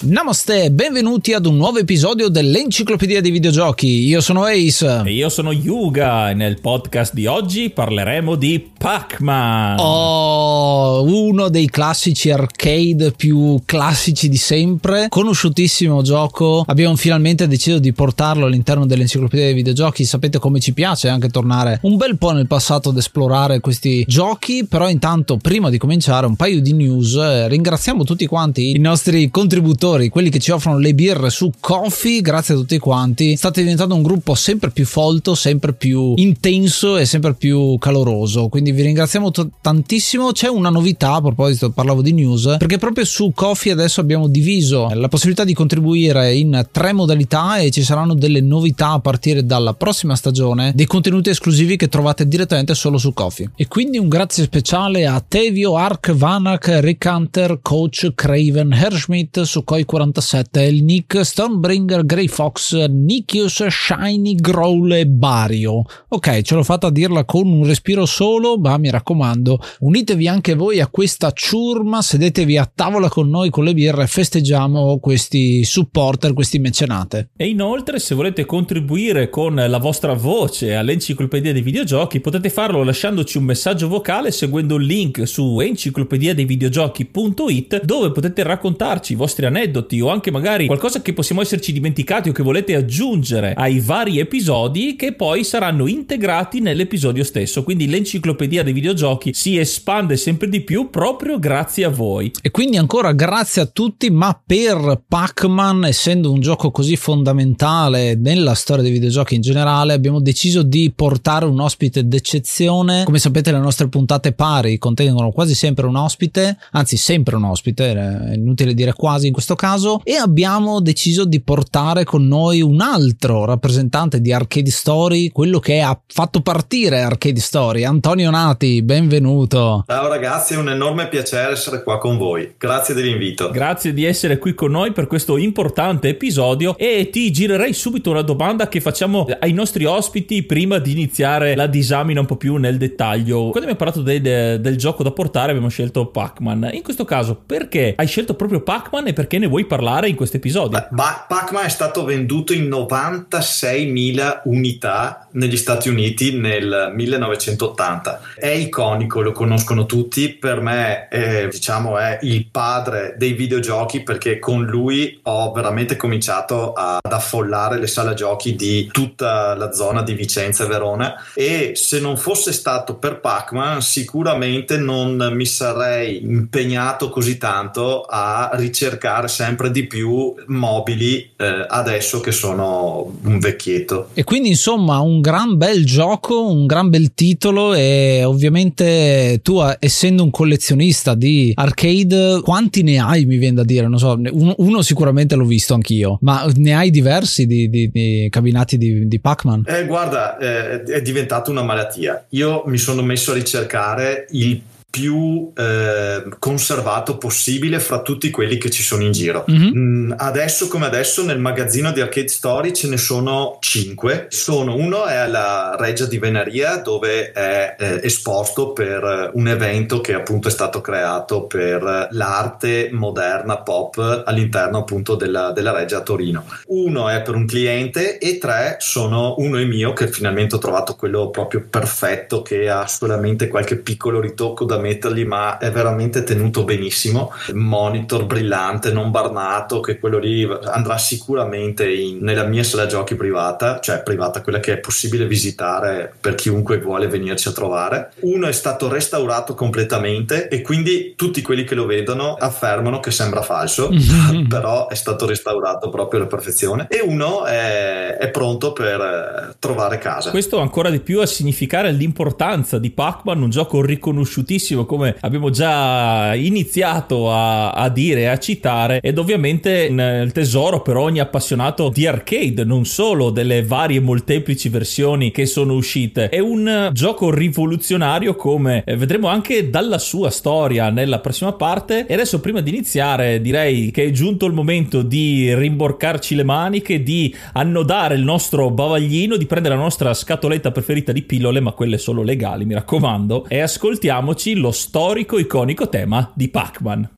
Namaste, benvenuti ad un nuovo episodio dell'Enciclopedia dei Videogiochi. Io sono Ace. E io sono Yuga e nel podcast di oggi parleremo di Pac-Man. Oh, uno dei classici arcade più classici di sempre. Conosciutissimo gioco. Abbiamo finalmente deciso di portarlo all'interno dell'Enciclopedia dei Videogiochi. Sapete come ci piace anche tornare un bel po' nel passato ad esplorare questi giochi. Però intanto, prima di cominciare, un paio di news. Ringraziamo tutti quanti i nostri contributori ascoltatori, quelli che ci offrono le birre su Coffee, grazie a tutti quanti. State diventando un gruppo sempre più folto, sempre più intenso e sempre più caloroso. Quindi vi ringraziamo t- tantissimo. C'è una novità a proposito, parlavo di news, perché proprio su Coffee adesso abbiamo diviso la possibilità di contribuire in tre modalità e ci saranno delle novità a partire dalla prossima stagione, dei contenuti esclusivi che trovate direttamente solo su Coffee. E quindi un grazie speciale a Tevio, Ark, Vanak, Rick Hunter, Coach, Craven, Herschmidt su Coffee Toy 47, il Nick, Stonebringer, Grey Fox, Nikius, Shiny, Growl e Bario. Ok, ce l'ho fatta a dirla con un respiro solo, ma mi raccomando, unitevi anche voi a questa ciurma, sedetevi a tavola con noi con le birre e festeggiamo questi supporter, questi mecenate. E inoltre, se volete contribuire con la vostra voce all'enciclopedia dei videogiochi, potete farlo lasciandoci un messaggio vocale seguendo il link su enciclopediadeivideogiochi.it dove potete raccontarci i vostri aneddoti aneddoti o anche magari qualcosa che possiamo esserci dimenticati o che volete aggiungere ai vari episodi che poi saranno integrati nell'episodio stesso. Quindi l'enciclopedia dei videogiochi si espande sempre di più proprio grazie a voi. E quindi ancora grazie a tutti, ma per Pac-Man, essendo un gioco così fondamentale nella storia dei videogiochi in generale, abbiamo deciso di portare un ospite d'eccezione. Come sapete le nostre puntate pari contengono quasi sempre un ospite, anzi sempre un ospite, è inutile dire quasi in questo caso e abbiamo deciso di portare con noi un altro rappresentante di Arcade Story, quello che ha fatto partire Arcade Story, Antonio Nati, benvenuto. Ciao ragazzi, è un enorme piacere essere qua con voi. Grazie dell'invito. Grazie di essere qui con noi per questo importante episodio e ti girerei subito una domanda che facciamo ai nostri ospiti prima di iniziare la disamina un po' più nel dettaglio. Quando abbiamo parlato de- de- del gioco da portare abbiamo scelto Pac-Man. In questo caso perché hai scelto proprio Pac-Man e perché ne vuoi parlare in questo episodio? Pac-Man è stato venduto in 96.000 unità negli Stati Uniti nel 1980. È iconico, lo conoscono tutti. Per me, è, diciamo, è il padre dei videogiochi perché con lui ho veramente cominciato ad affollare le sale giochi di tutta la zona di Vicenza e Verona. E se non fosse stato per Pac-Man, sicuramente non mi sarei impegnato così tanto a ricercare sempre di più mobili eh, adesso che sono un vecchietto. E quindi insomma un gran bel gioco, un gran bel titolo e ovviamente tu essendo un collezionista di arcade quanti ne hai mi viene da dire, non so, uno, uno sicuramente l'ho visto anch'io, ma ne hai diversi di, di, di cabinati di, di Pac-Man? Eh, guarda, eh, è diventata una malattia. Io mi sono messo a ricercare il più eh, conservato possibile fra tutti quelli che ci sono in giro. Mm-hmm. Mm, adesso come adesso nel magazzino di Arcade Story ce ne sono 5. Sono, uno è alla Reggia di Venaria dove è eh, esposto per un evento che appunto è stato creato per l'arte moderna pop all'interno appunto della, della Reggia a Torino. Uno è per un cliente e tre sono uno è mio che finalmente ho trovato quello proprio perfetto che ha solamente qualche piccolo ritocco da da mettergli, ma è veramente tenuto benissimo. Monitor brillante, non barnato, che quello lì andrà sicuramente in, nella mia sala giochi privata, cioè privata, quella che è possibile visitare per chiunque vuole venirci a trovare. Uno è stato restaurato completamente e quindi tutti quelli che lo vedono affermano che sembra falso, però è stato restaurato proprio alla perfezione. E uno è, è pronto per eh, trovare casa. Questo ancora di più a significare l'importanza di Pac-Man, un gioco riconosciutissimo come abbiamo già iniziato a, a dire a citare ed ovviamente il tesoro per ogni appassionato di arcade, non solo delle varie molteplici versioni che sono uscite. È un gioco rivoluzionario come eh, vedremo anche dalla sua storia nella prossima parte e adesso prima di iniziare direi che è giunto il momento di rimborcarci le maniche, di annodare il nostro bavaglino, di prendere la nostra scatoletta preferita di pillole, ma quelle solo legali, mi raccomando, e ascoltiamoci lo storico iconico tema di Pac-Man.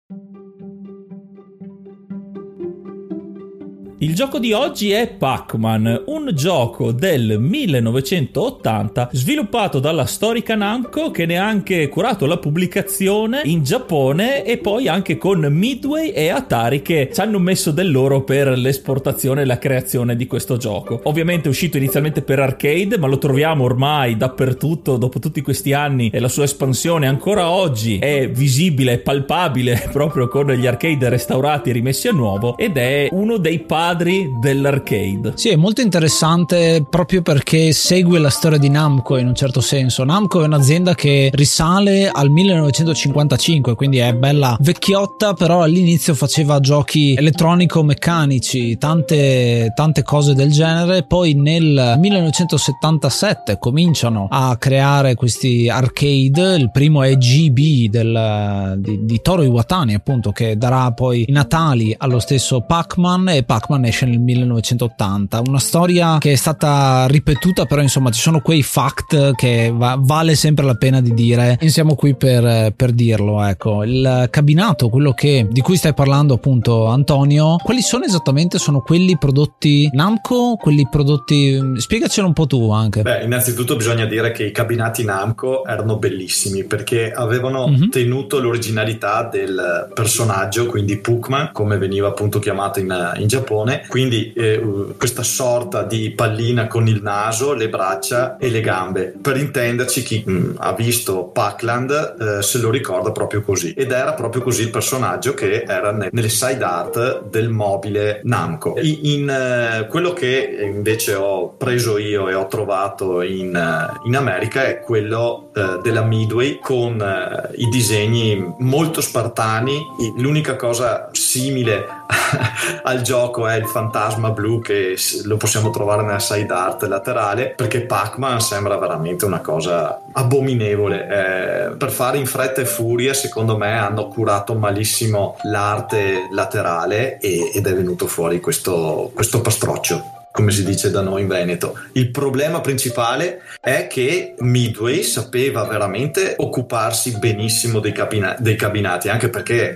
Il gioco di oggi è Pac-Man, un gioco del 1980 sviluppato dalla storica Namco che ne ha anche curato la pubblicazione in Giappone e poi anche con Midway e Atari che ci hanno messo del loro per l'esportazione e la creazione di questo gioco. Ovviamente è uscito inizialmente per arcade ma lo troviamo ormai dappertutto dopo tutti questi anni e la sua espansione ancora oggi è visibile, palpabile proprio con gli arcade restaurati e rimessi a nuovo ed è uno dei padri padri dell'arcade. Sì, è molto interessante proprio perché segue la storia di Namco in un certo senso. Namco è un'azienda che risale al 1955, quindi è bella vecchiotta, però all'inizio faceva giochi elettronico-meccanici, tante, tante cose del genere. Poi nel 1977 cominciano a creare questi arcade. Il primo è GB del, di, di Toro Iwatani, appunto, che darà poi i natali allo stesso Pac-Man e Pac-Man esce nel 1980. Una storia che è stata ripetuta, però insomma ci sono quei fact che va- vale sempre la pena di dire e siamo qui per, per dirlo. Ecco, il cabinato, quello che, di cui stai parlando appunto Antonio, quali sono esattamente? Sono quelli prodotti Namco? Quelli prodotti... Spiegacelo un po' tu anche. Beh, innanzitutto bisogna dire che i cabinati Namco erano bellissimi perché avevano mm-hmm. tenuto l'originalità del personaggio, quindi Pukman, come veniva appunto chiamato in, in Giappone persone, quindi eh, questa sorta di pallina con il naso, le braccia e le gambe. Per intenderci, chi mh, mm, ha visto Pac-Land eh, se lo ricorda proprio così. Ed era proprio così il personaggio che era ne- nelle side art del mobile Namco. In, in eh, quello che invece ho preso io e ho trovato in, eh, in America è quello eh, della Midway con eh, i disegni molto spartani. L'unica cosa simile al gioco è il fantasma blu che lo possiamo trovare nella side art laterale perché Pac-Man sembra veramente una cosa abominevole. Eh, per fare in fretta e furia secondo me hanno curato malissimo l'arte laterale e, ed è venuto fuori questo, questo pastroccio come si dice da noi in Veneto. Il problema principale è che Midway sapeva veramente occuparsi benissimo dei, cabina- dei cabinati, anche perché eh,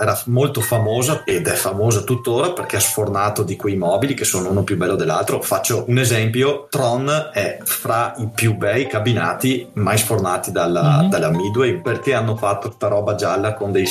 era molto famosa ed è famosa tuttora perché ha sfornato di quei mobili che sono uno più bello dell'altro. Faccio un esempio, Tron è fra i più bei cabinati mai sfornati dalla, mm-hmm. dalla Midway perché hanno fatto questa roba gialla con dei,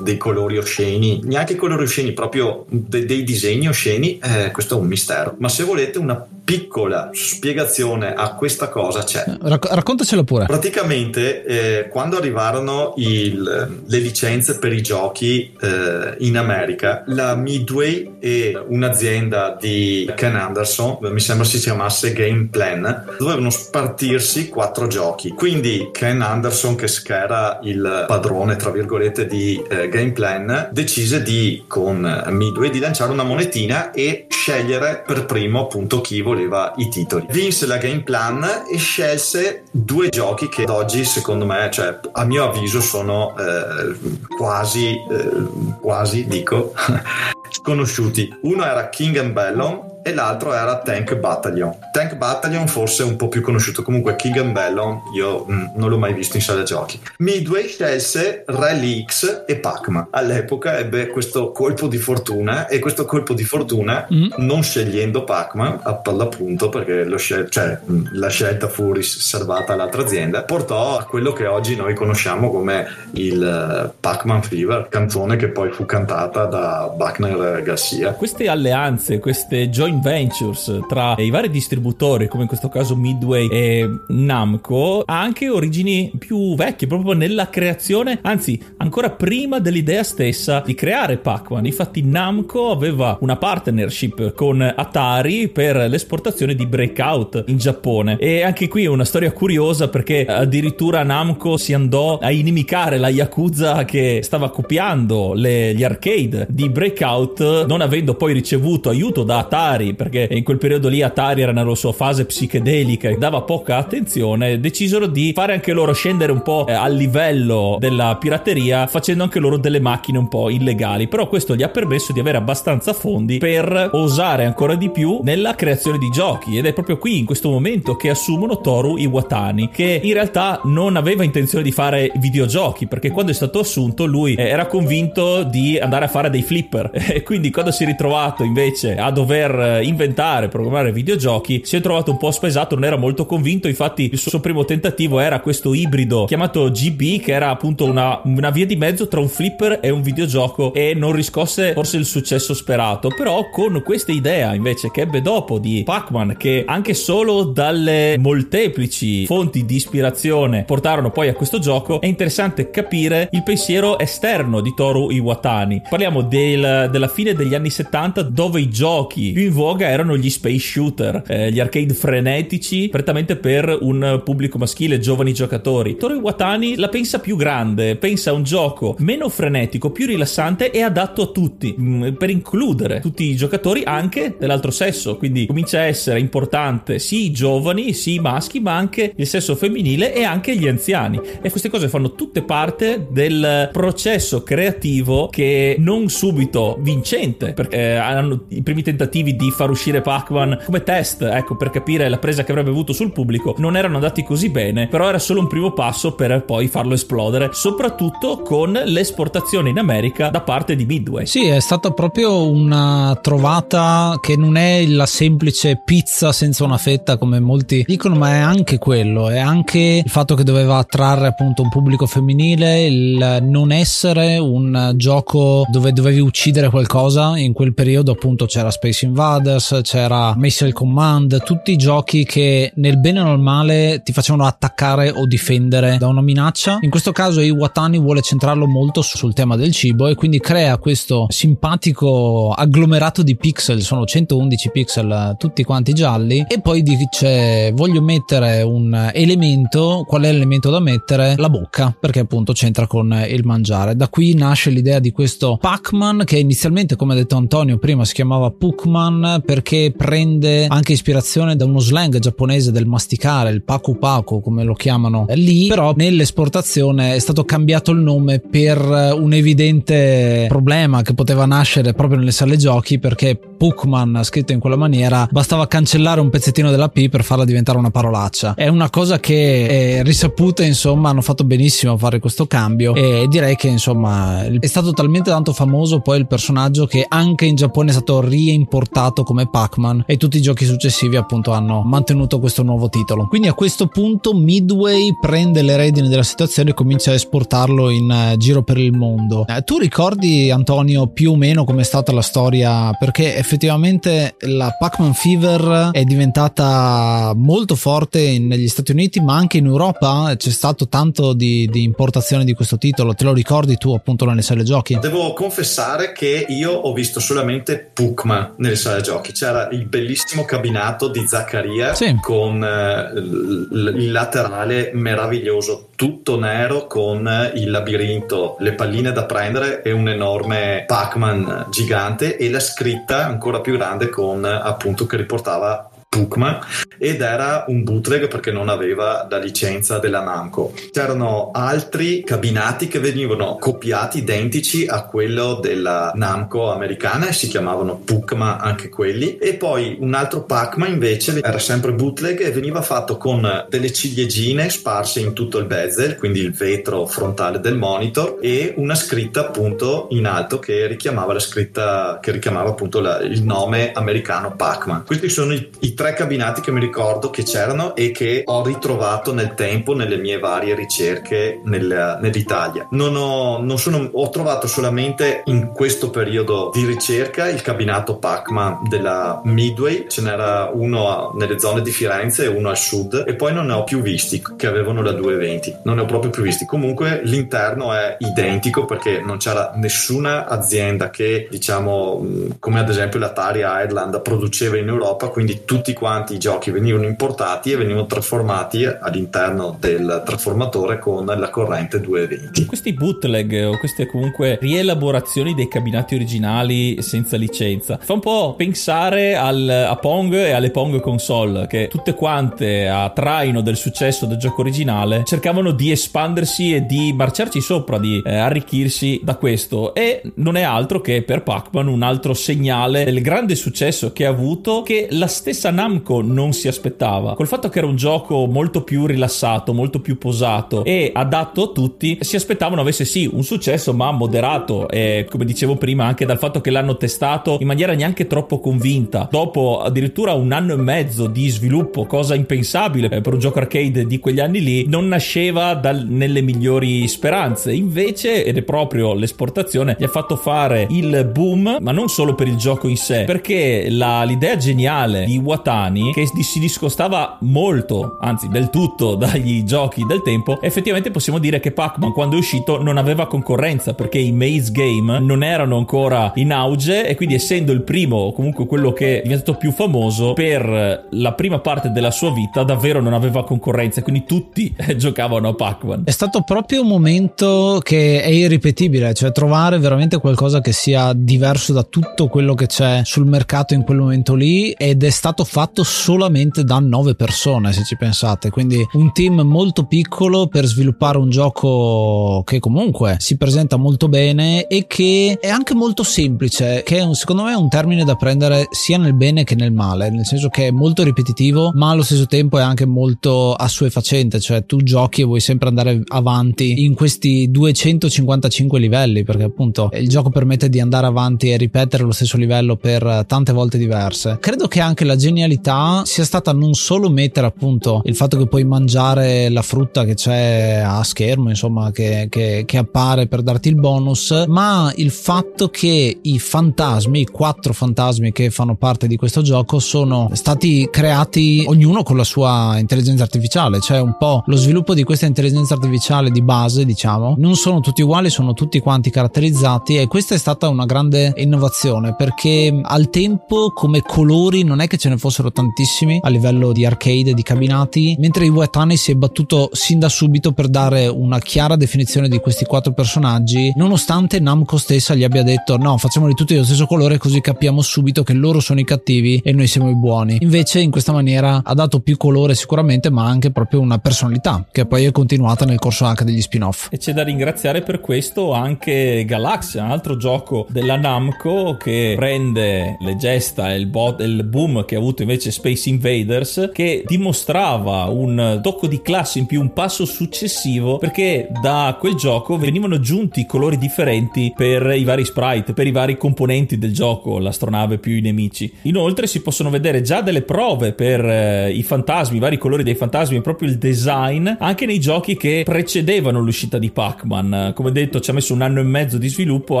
dei colori osceni, neanche colori osceni, proprio de- dei disegni osceni, eh, questo è un mistero ma se volete una piccola spiegazione a questa cosa c'è. Rac- raccontacelo pure. Praticamente, eh, quando arrivarono il, le licenze per i giochi eh, in America, la Midway e un'azienda di Ken Anderson, mi sembra si chiamasse Game Plan, dovevano spartirsi quattro giochi. Quindi Ken Anderson, che era il padrone, tra virgolette, di eh, Game Plan, decise di, con Midway, di lanciare una monetina e scegliere per primo appunto chi voleva voleva i titoli. Vinse la game plan e scelse due giochi che ad oggi secondo me, cioè a mio avviso sono eh, quasi, eh, quasi dico, sconosciuti. Uno era King and Bellon e l'altro era Tank Battalion. Tank Battalion forse un po' più conosciuto, comunque King and Bellon io mh, mm, non l'ho mai visto in sala giochi. Midway scelse Rally X e Pac-Man. All'epoca ebbe questo colpo di fortuna e questo colpo di fortuna, mm. non scegliendo Pac-Man per l'appunto, perché scel- cioè, mh, mm, la scelta fu riservata all'altra azienda, portò a quello che oggi noi conosciamo come il uh, Pac-Man Fever, canzone che poi fu cantata da Buckner Garcia. Queste alleanze, queste joint joint ventures tra i vari distributori, come in questo caso Midway e Namco, ha anche origini più vecchie, proprio nella creazione, anzi, ancora prima dell'idea stessa di creare Pac-Man. Infatti, Namco aveva una partnership con Atari per l'esportazione di Breakout in Giappone. E anche qui è una storia curiosa perché addirittura Namco si andò a inimicare la Yakuza che stava copiando le, gli arcade di Breakout, non avendo poi ricevuto aiuto da Atari Atari, perché in quel periodo lì Atari era nella sua fase psichedelica e dava poca attenzione, decisero di fare anche loro scendere un po' eh, al livello della pirateria, facendo anche loro delle macchine un po' illegali. Però questo gli ha permesso di avere abbastanza fondi per osare ancora di più nella creazione di giochi. Ed è proprio qui, in questo momento, che assumono Toru Iwatani, che in realtà non aveva intenzione di fare videogiochi, perché quando è stato assunto lui eh, era convinto di andare a fare dei flipper. E quindi quando si è ritrovato invece a dover eh, inventare, programmare videogiochi, si è trovato un po' spesato, non era molto convinto, infatti il suo primo tentativo era questo ibrido chiamato GB, che era appunto una, una via di mezzo tra un flipper e un videogioco e non riscosse forse il successo sperato, però con questa idea invece che ebbe dopo di Pac-Man, che anche solo dalle molteplici fonti di ispirazione portarono poi a questo gioco, è interessante capire il pensiero esterno di Toru Iwatani. Parliamo del, della fine degli anni 70 dove i giochi più in erano gli space shooter, eh, gli arcade frenetici, prettamente per un pubblico maschile, giovani giocatori. Toru Iwatani la pensa più grande, pensa a un gioco meno frenetico, più rilassante e adatto a tutti, mh, mm, per includere tutti i giocatori anche dell'altro sesso, quindi comincia a essere importante sì i giovani, sì i maschi, ma anche il sesso femminile e anche gli anziani. E queste cose fanno tutte parte del processo creativo che non subito vincente, perché eh, hanno i primi tentativi di far uscire Pac-Man come test, ecco, per capire la presa che avrebbe avuto sul pubblico, non erano andati così bene, però era solo un primo passo per poi farlo esplodere, soprattutto con l'esportazione in America da parte di Midway. Sì, è stata proprio una trovata che non è la semplice pizza senza una fetta come molti dicono, ma è anche quello, è anche il fatto che doveva attrarre appunto un pubblico femminile, il non essere un gioco dove dovevi uccidere qualcosa, in quel periodo appunto c'era Space Invader Brothers, c'era Missile Command, tutti i giochi che nel bene o nel male ti facevano attaccare o difendere da una minaccia. In questo caso Iwatani vuole centrarlo molto sul tema del cibo e quindi crea questo simpatico agglomerato di pixel, sono 111 pixel tutti quanti gialli e poi dice voglio mettere un elemento, qual è l'elemento da mettere? La bocca, perché appunto c'entra con il mangiare. Da qui nasce l'idea di questo Pac-Man che inizialmente come ha detto Antonio prima si chiamava Pukman Perché prende anche ispirazione da uno slang giapponese del masticare, il paku paku come lo chiamano lì, però nell'esportazione è stato cambiato il nome per un evidente problema che poteva nascere proprio nelle sale giochi perché Pukman scritto in quella maniera bastava cancellare un pezzettino della P per farla diventare una parolaccia. È una cosa che è risaputa, insomma, hanno fatto benissimo a fare questo cambio e direi che insomma è stato talmente tanto famoso poi il personaggio che anche in Giappone è stato reimportato portato come Pac-Man e tutti i giochi successivi appunto hanno mantenuto questo nuovo titolo. Quindi a questo punto Midway prende le redini della situazione e comincia a esportarlo in uh, giro per il mondo. Eh, tu ricordi Antonio più o meno com'è stata la storia? Perché effettivamente effettivamente la Pac-Man Fever è diventata molto forte negli Stati Uniti, ma anche in Europa c'è stato tanto di, di importazione di questo titolo. Te lo ricordi tu appunto nelle sale giochi? Devo confessare che io ho visto solamente Pukma nelle sale giochi. C'era il bellissimo cabinato di Zaccaria sì. con eh, il laterale meraviglioso, tutto nero con il labirinto, le palline da prendere e un enorme Pac-Man gigante e la scritta ancora più grande con appunto che riportava Pukma ed era un bootleg perché non aveva la licenza della Namco. C'erano altri cabinati che venivano copiati identici a quello della Namco americana e si chiamavano Pukma anche quelli e poi un altro Pacma invece era sempre bootleg e veniva fatto con delle ciliegine sparse in tutto il bezel, quindi il vetro frontale del monitor e una scritta appunto in alto che richiamava la scritta che richiamava appunto la, il nome americano Pacman. Questi sono i, i tre tre cabinati che mi ricordo che c'erano e che ho ritrovato nel tempo nelle mie varie ricerche nel, nell'Italia. Non ho, non sono, ho trovato solamente in questo periodo di ricerca il cabinato Pacman della Midway, ce n'era uno nelle zone di Firenze e uno al sud e poi non ne ho più visti che avevano la 220, non ne ho proprio più visti. Comunque l'interno è identico perché non c'era nessuna azienda che diciamo come ad esempio l'Atari Ireland produceva in Europa, quindi tutti quanti i giochi venivano importati e venivano trasformati all'interno del trasformatore con la corrente 220. Questi bootleg o queste comunque rielaborazioni dei cabinati originali senza licenza fa un po' pensare al, a Pong e alle Pong console che tutte quante a traino del successo del gioco originale cercavano di espandersi e di marciarci sopra, di eh, arricchirsi da questo e non è altro che per Pac-Man un altro segnale del grande successo che ha avuto che la stessa Namco Namco non si aspettava. Col fatto che era un gioco molto più rilassato, molto più posato e adatto a tutti, si aspettavano avesse sì un successo ma moderato e come dicevo prima anche dal fatto che l'hanno testato in maniera neanche troppo convinta. Dopo addirittura un anno e mezzo di sviluppo, cosa impensabile per un gioco arcade di quegli anni lì, non nasceva dal, nelle migliori speranze. Invece, ed è proprio l'esportazione, gli ha fatto fare il boom, ma non solo per il gioco in sé, perché la, l'idea geniale di Watani anni che si discostava molto, anzi del tutto dagli giochi del tempo, effettivamente possiamo dire che Pac-Man quando è uscito non aveva concorrenza perché i maze game non erano ancora in auge e quindi essendo il primo o comunque quello che è diventato più famoso per la prima parte della sua vita davvero non aveva concorrenza quindi tutti giocavano a Pac-Man. È stato proprio un momento che è irripetibile, cioè trovare veramente qualcosa che sia diverso da tutto quello che c'è sul mercato in quel momento lì ed è stato fatto solamente da 9 persone se ci pensate. Quindi un team molto piccolo per sviluppare un gioco che comunque si presenta molto bene e che è anche molto semplice che un, secondo me è un termine da prendere sia nel bene che nel male nel senso che è molto ripetitivo ma allo stesso tempo è anche molto assuefacente cioè tu giochi e vuoi sempre andare avanti in questi 255 livelli perché appunto il gioco permette di andare avanti e ripetere lo stesso livello per tante volte diverse. Credo che anche la genialità genialità sia stata non solo mettere appunto il fatto che puoi mangiare la frutta che c'è a schermo, insomma, che, che, che appare per darti il bonus, ma il fatto che i fantasmi, i quattro fantasmi che fanno parte di questo gioco, sono stati creati ognuno con la sua intelligenza artificiale, cioè un po' lo sviluppo di questa intelligenza artificiale di base, diciamo, non sono tutti uguali, sono tutti quanti caratterizzati e questa è stata una grande innovazione perché al tempo come colori non è che ce ne fossero fossero tantissimi a livello di arcade e di cabinati, mentre Iwatani si è battuto sin da subito per dare una chiara definizione di questi quattro personaggi, nonostante Namco stessa gli abbia detto no, facciamoli tutti dello stesso colore così capiamo subito che loro sono i cattivi e noi siamo i buoni. Invece in questa maniera ha dato più colore sicuramente, ma anche proprio una personalità che poi è continuata nel corso anche degli spin-off. E c'è da ringraziare per questo anche Galaxia, un altro gioco della Namco che prende le gesta e il, bot, il boom che ha avuto invece Space Invaders che dimostrava un tocco di classe in più, un passo successivo perché da quel gioco venivano aggiunti colori differenti per i vari sprite, per i vari componenti del gioco, l'astronave più i nemici. Inoltre si possono vedere già delle prove per eh, i fantasmi, i vari colori dei fantasmi, proprio il design, anche nei giochi che precedevano l'uscita di Pac-Man. Come detto, ci ha messo un anno e mezzo di sviluppo,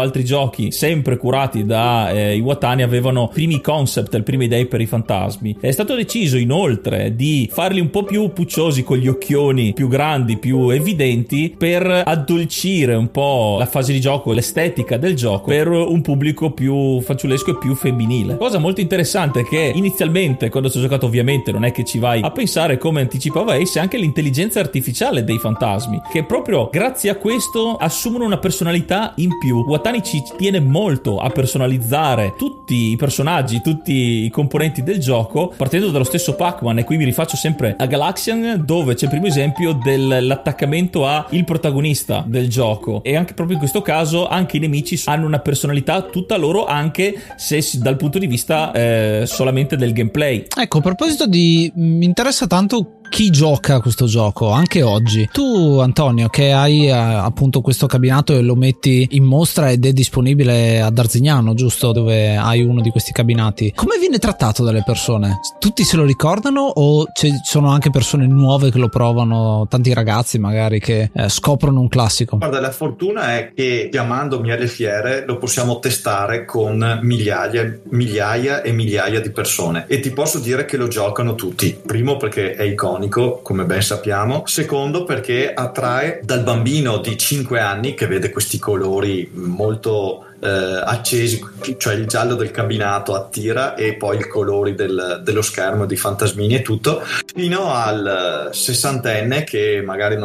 altri giochi sempre curati da eh, Iwatani avevano primi concept, le prime idee per i fantasmi. È stato deciso inoltre di farli un po' più pucciosi con gli occhioni più grandi, più evidenti per addolcire un po' la fase di gioco, l'estetica del gioco per un pubblico più fanciullesco e più femminile. Cosa molto interessante è che inizialmente quando ci ho giocato ovviamente non è che ci vai a pensare come anticipava Ace anche l'intelligenza artificiale dei fantasmi che proprio grazie a questo assumono una personalità in più. Watani ci tiene molto a personalizzare tutti i personaggi, tutti i componenti del gioco partendo dallo stesso Pac-Man e qui mi rifaccio sempre a Galaxian dove c'è il primo esempio dell'attaccamento a il protagonista del gioco e anche proprio in questo caso anche i nemici hanno una personalità tutta loro anche se dal punto di vista eh, solamente del gameplay. Ecco, a proposito di mi interessa tanto chi gioca questo gioco anche oggi. Tu, Antonio, che hai eh, appunto questo cabinato e lo metti in mostra ed è disponibile ad Arzignano, giusto? Dove hai uno di questi cabinati. Come viene trattato dalle persone? Tutti se lo ricordano o ci sono anche persone nuove che lo provano? Tanti ragazzi magari che eh, scoprono un classico? Guarda, la fortuna è che chiamandomi alle fiere lo possiamo testare con migliaia, migliaia e migliaia di persone e ti posso dire che lo giocano tutti. Primo perché è iconico iconico, come ben sappiamo. Secondo, perché attrae dal bambino di 5 anni che vede questi colori molto eh, accesi, cioè il giallo del cabinato attira e poi i colori del, dello schermo di fantasmini e tutto, fino al sessantenne che magari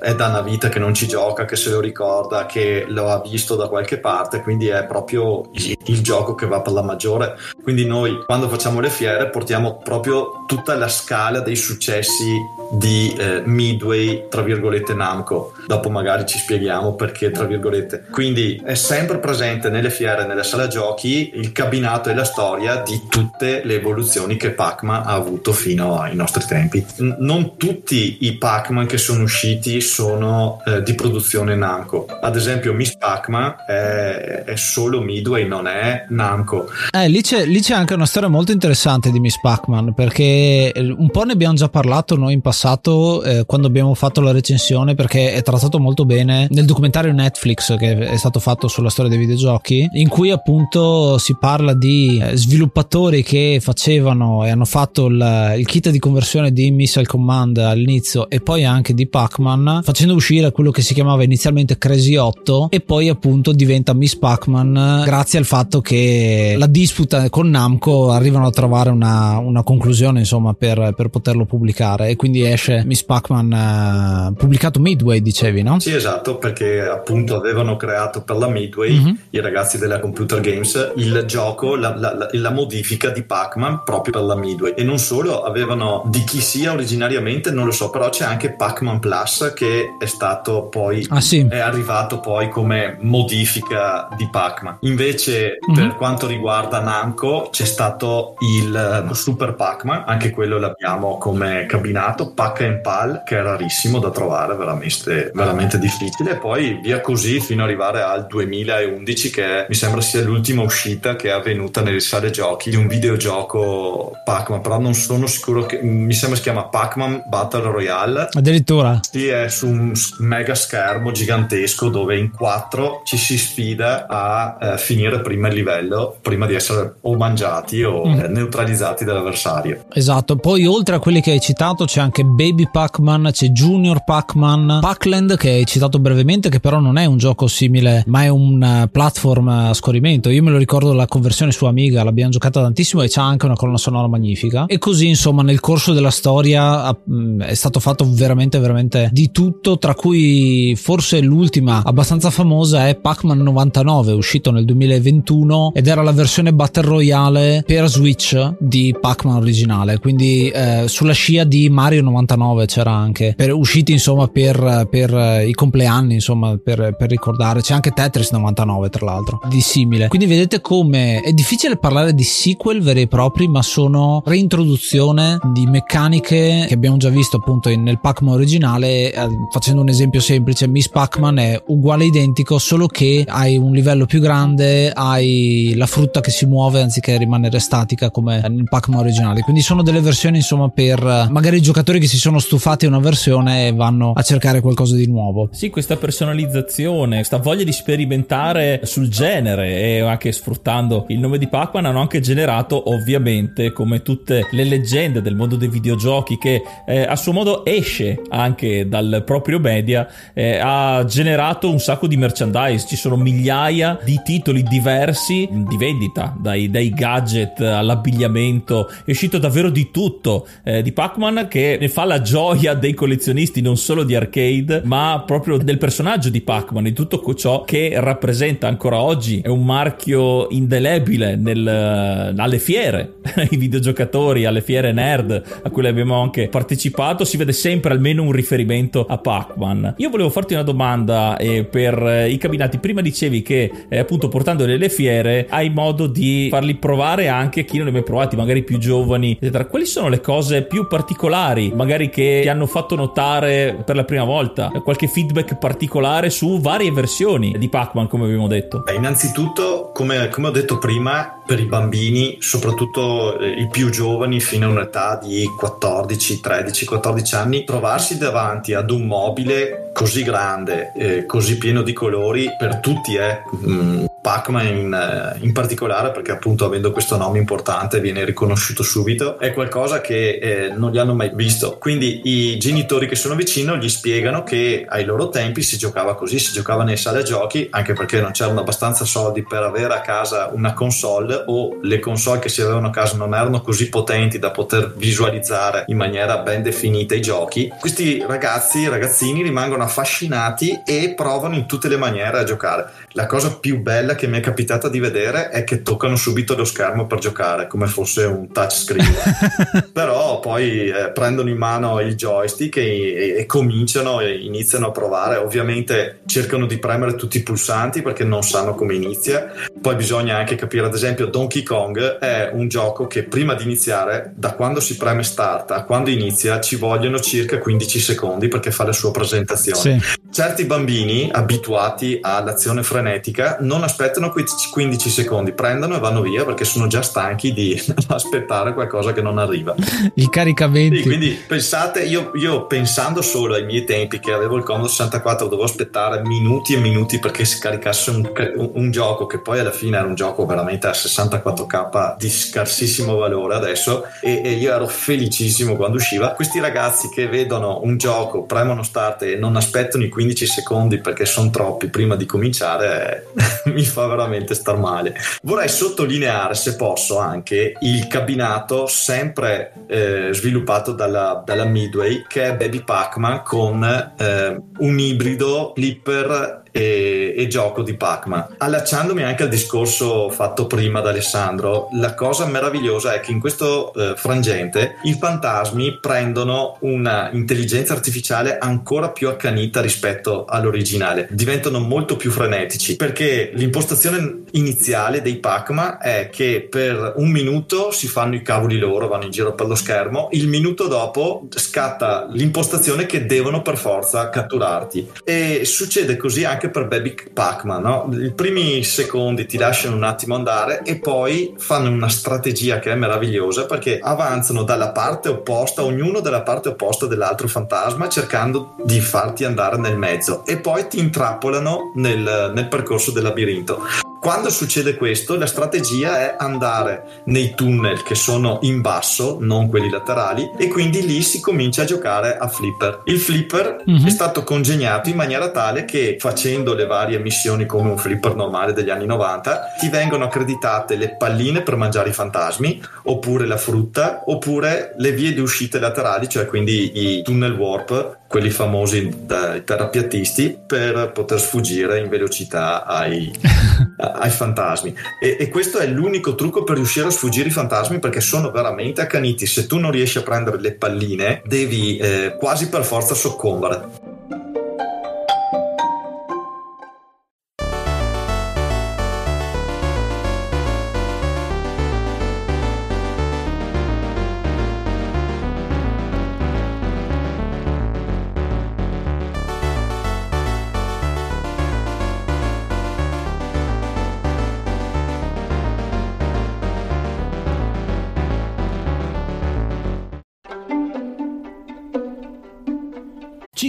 è da una vita che non ci gioca, che se lo ricorda, che lo ha visto da qualche parte, quindi è proprio il, il gioco che va per la maggiore. Quindi noi quando facciamo le fiere portiamo proprio tutta la scala dei successi di eh, Midway, tra virgolette Namco. Dopo magari ci spieghiamo perché, tra virgolette. Quindi è sempre presente nelle fiere, nelle sale giochi, il cabinato e la storia di tutte le evoluzioni che Pac-Man ha avuto fino ai nostri tempi. N- non tutti i Pac-Man che sono usciti sono eh, di produzione Namco. Ad esempio, Miss Pac-Man è, è, solo Midway, non è Namco. Eh, lì c'è, lì c'è anche una storia molto interessante di Miss Pac-Man perché eh, un po' ne abbiamo già parlato noi in passato eh, quando abbiamo fatto la recensione perché è trattato molto bene nel documentario Netflix che è stato fatto sulla storia dei videogiochi in cui appunto si parla di eh, sviluppatori che facevano e hanno fatto il, il kit di conversione di Missile Command all'inizio e poi anche di Pac-Man facendo uscire quello che si chiamava inizialmente Crazy 8 e poi appunto diventa Miss Pac-Man grazie al fatto che la disputa con Namco arrivano a trovare una, una conclusione insomma per, per poterlo pubblicare. E quindi esce Miss Pac-Man uh, pubblicato Midway, dicevi, no? Sì, esatto, perché appunto avevano creato per la Midway, mm-hmm. i ragazzi della Computer Games, il gioco, la, la, la, la, modifica di Pac-Man proprio per la Midway. E non solo, avevano di chi sia originariamente, non lo so, però c'è anche Pac-Man Plus che è stato poi, ah, sì. è arrivato poi come modifica di Pac-Man. Invece mm-hmm. per quanto riguarda Namco c'è stato il Super Pac-Man, anche quello l'abbiamo come cabinato Pack and Pal che è rarissimo da trovare veramente, veramente difficile. E poi via così fino ad arrivare al 2011 che mi sembra sia l'ultima uscita che è avvenuta nelle sale giochi di un videogioco Pac-Man. Però non sono sicuro che mi sembra si chiama Pac-Man Battle Royale. Addirittura. Sì è su un mega schermo gigantesco dove in quattro ci si sfida a eh, finire prima il livello prima di essere o mangiati o mm. eh, neutralizzati dall'avversario. Esatto. Poi oltre a quelli che hai citato c'è anche Baby Pac-Man, c'è Junior Pac-Man, Pac-Land che hai citato brevemente che però non è un gioco simile ma è un eh, platform a scorrimento. Io me lo ricordo la conversione su Amiga, l'abbiamo giocata tantissimo e c'ha anche una colonna sonora magnifica. E così insomma nel corso della storia mm, è stato fatto veramente veramente di tutto tra cui forse l'ultima abbastanza famosa è Pac-Man 99 uscito nel 2021 ed era la versione Battle Royale per Switch di Pac-Man originale quindi eh, sulla scia di Mario 99 c'era anche per, usciti insomma per, per, i compleanni insomma per, per, ricordare c'è anche Tetris 99 tra tra l'altro, di simile. Quindi vedete come è difficile parlare di sequel veri e propri, ma sono reintroduzione di meccaniche che abbiamo già visto appunto nel Pac-Man originale. Eh, facendo un esempio semplice, Miss Pac-Man è uguale identico, solo che hai un livello più grande, hai la frutta che si muove anziché rimanere statica come nel Pac-Man originale. Quindi sono delle versioni insomma per eh, magari i giocatori che si sono stufati una versione e vanno a cercare qualcosa di nuovo. Sì, questa personalizzazione, questa voglia di sperimentare sul genere e anche sfruttando il nome di Pac-Man hanno anche generato ovviamente come tutte le leggende del mondo dei videogiochi che eh, a suo modo esce anche dal proprio media eh, ha generato un sacco di merchandise ci sono migliaia di titoli diversi di vendita dai, dai gadget all'abbigliamento è uscito davvero di tutto eh, di Pac-Man che ne fa la gioia dei collezionisti non solo di arcade ma proprio del personaggio di Pac-Man di tutto ciò che rappresenta ancora oggi è un marchio indelebile nel, alle fiere. I videogiocatori alle fiere nerd a cui abbiamo anche partecipato si vede sempre almeno un riferimento a Pac-Man. Io volevo farti una domanda eh, per eh, i cabinati. Prima dicevi che eh, appunto portandoli alle fiere hai modo di farli provare anche a chi non li ha mai provati magari più giovani eccetera. Quali sono le cose più particolari magari che ti hanno fatto notare per la prima volta qualche feedback particolare su varie versioni di Pac-Man come abbiamo detto. Beh, innanzitutto come, come ho detto prima per i bambini soprattutto eh, i più giovani fino a un'età di 14 13 14 anni trovarsi davanti ad un mobile così grande eh, così pieno di colori per tutti è mm, Pac-Man in, eh, in, particolare perché appunto avendo questo nome importante viene riconosciuto subito. È qualcosa che eh, non gli hanno mai visto. Quindi i genitori che sono vicino gli spiegano che ai loro tempi si giocava così si giocava nelle sale giochi anche perché non c'erano abbastanza soldi per avere a casa una console o le console che si avevano a casa non erano così potenti da poter visualizzare in maniera ben definita i giochi. Questi ragazzi ragazzini rimangono affascinati e provano in tutte le maniere a giocare. La cosa più bella che mi è capitata di vedere è che toccano subito lo schermo per giocare come fosse un touchscreen però poi eh, prendono in mano il joystick e, e, e, cominciano e iniziano a provare ovviamente cercano di premere tutti i pulsanti perché non sanno come inizia poi bisogna anche capire ad esempio Donkey Kong è un gioco che prima di iniziare da quando si preme start a quando inizia ci vogliono circa 15 secondi perché fa la sua presentazione sì. certi bambini abituati all'azione frenetica non aspettano 15 secondi, prendono e vanno via perché sono già stanchi di aspettare qualcosa che non arriva. Il caricamento. Sì, quindi pensate, io, io, pensando solo ai miei tempi che avevo il Commodore 64, dovevo aspettare minuti e minuti perché si caricasse un, un, un gioco che poi alla fine era un gioco veramente a 64k di scarsissimo valore adesso e, e io ero felicissimo quando usciva. Questi ragazzi che vedono un gioco, premono start e non aspettano i 15 secondi perché sono troppi prima di cominciare, mi fa veramente star male. Vorrei sottolineare, se posso, anche il cabinato sempre eh, sviluppato dalla, dalla, Midway, che è Baby Pac-Man con eh, un ibrido flipper e, e, gioco di Pac-Man. Allacciandomi anche al discorso fatto prima da Alessandro, la cosa meravigliosa è che in questo eh, frangente i fantasmi prendono una intelligenza artificiale ancora più accanita rispetto all'originale, diventano molto più frenetici perché l'impostazione iniziale dei Pac-Man è che per un minuto si fanno i cavoli loro, vanno in giro per lo schermo, il minuto dopo scatta l'impostazione che devono per forza catturarti e succede così anche anche per Baby Pac-Man, no? I primi secondi ti lasciano un attimo andare e poi fanno una strategia che è meravigliosa perché avanzano dalla parte opposta, ognuno dalla parte opposta dell'altro fantasma, cercando di farti andare nel mezzo e poi ti intrappolano nel, nel percorso del labirinto. Quando succede questo, la strategia è andare nei tunnel che sono in basso, non quelli laterali, e quindi lì si comincia a giocare a flipper. Il flipper mm-hmm. è stato congegnato in maniera tale che facendo le varie missioni come un flipper normale degli anni 90, ti vengono accreditate le palline per mangiare i fantasmi, oppure la frutta, oppure le vie di uscita laterali, cioè quindi i tunnel warp quelli famosi dai terrapiattisti per poter sfuggire in velocità ai, ai fantasmi. E, e, questo è l'unico trucco per riuscire a sfuggire i fantasmi perché sono veramente accaniti. Se tu non riesci a prendere le palline devi eh, quasi per forza soccombere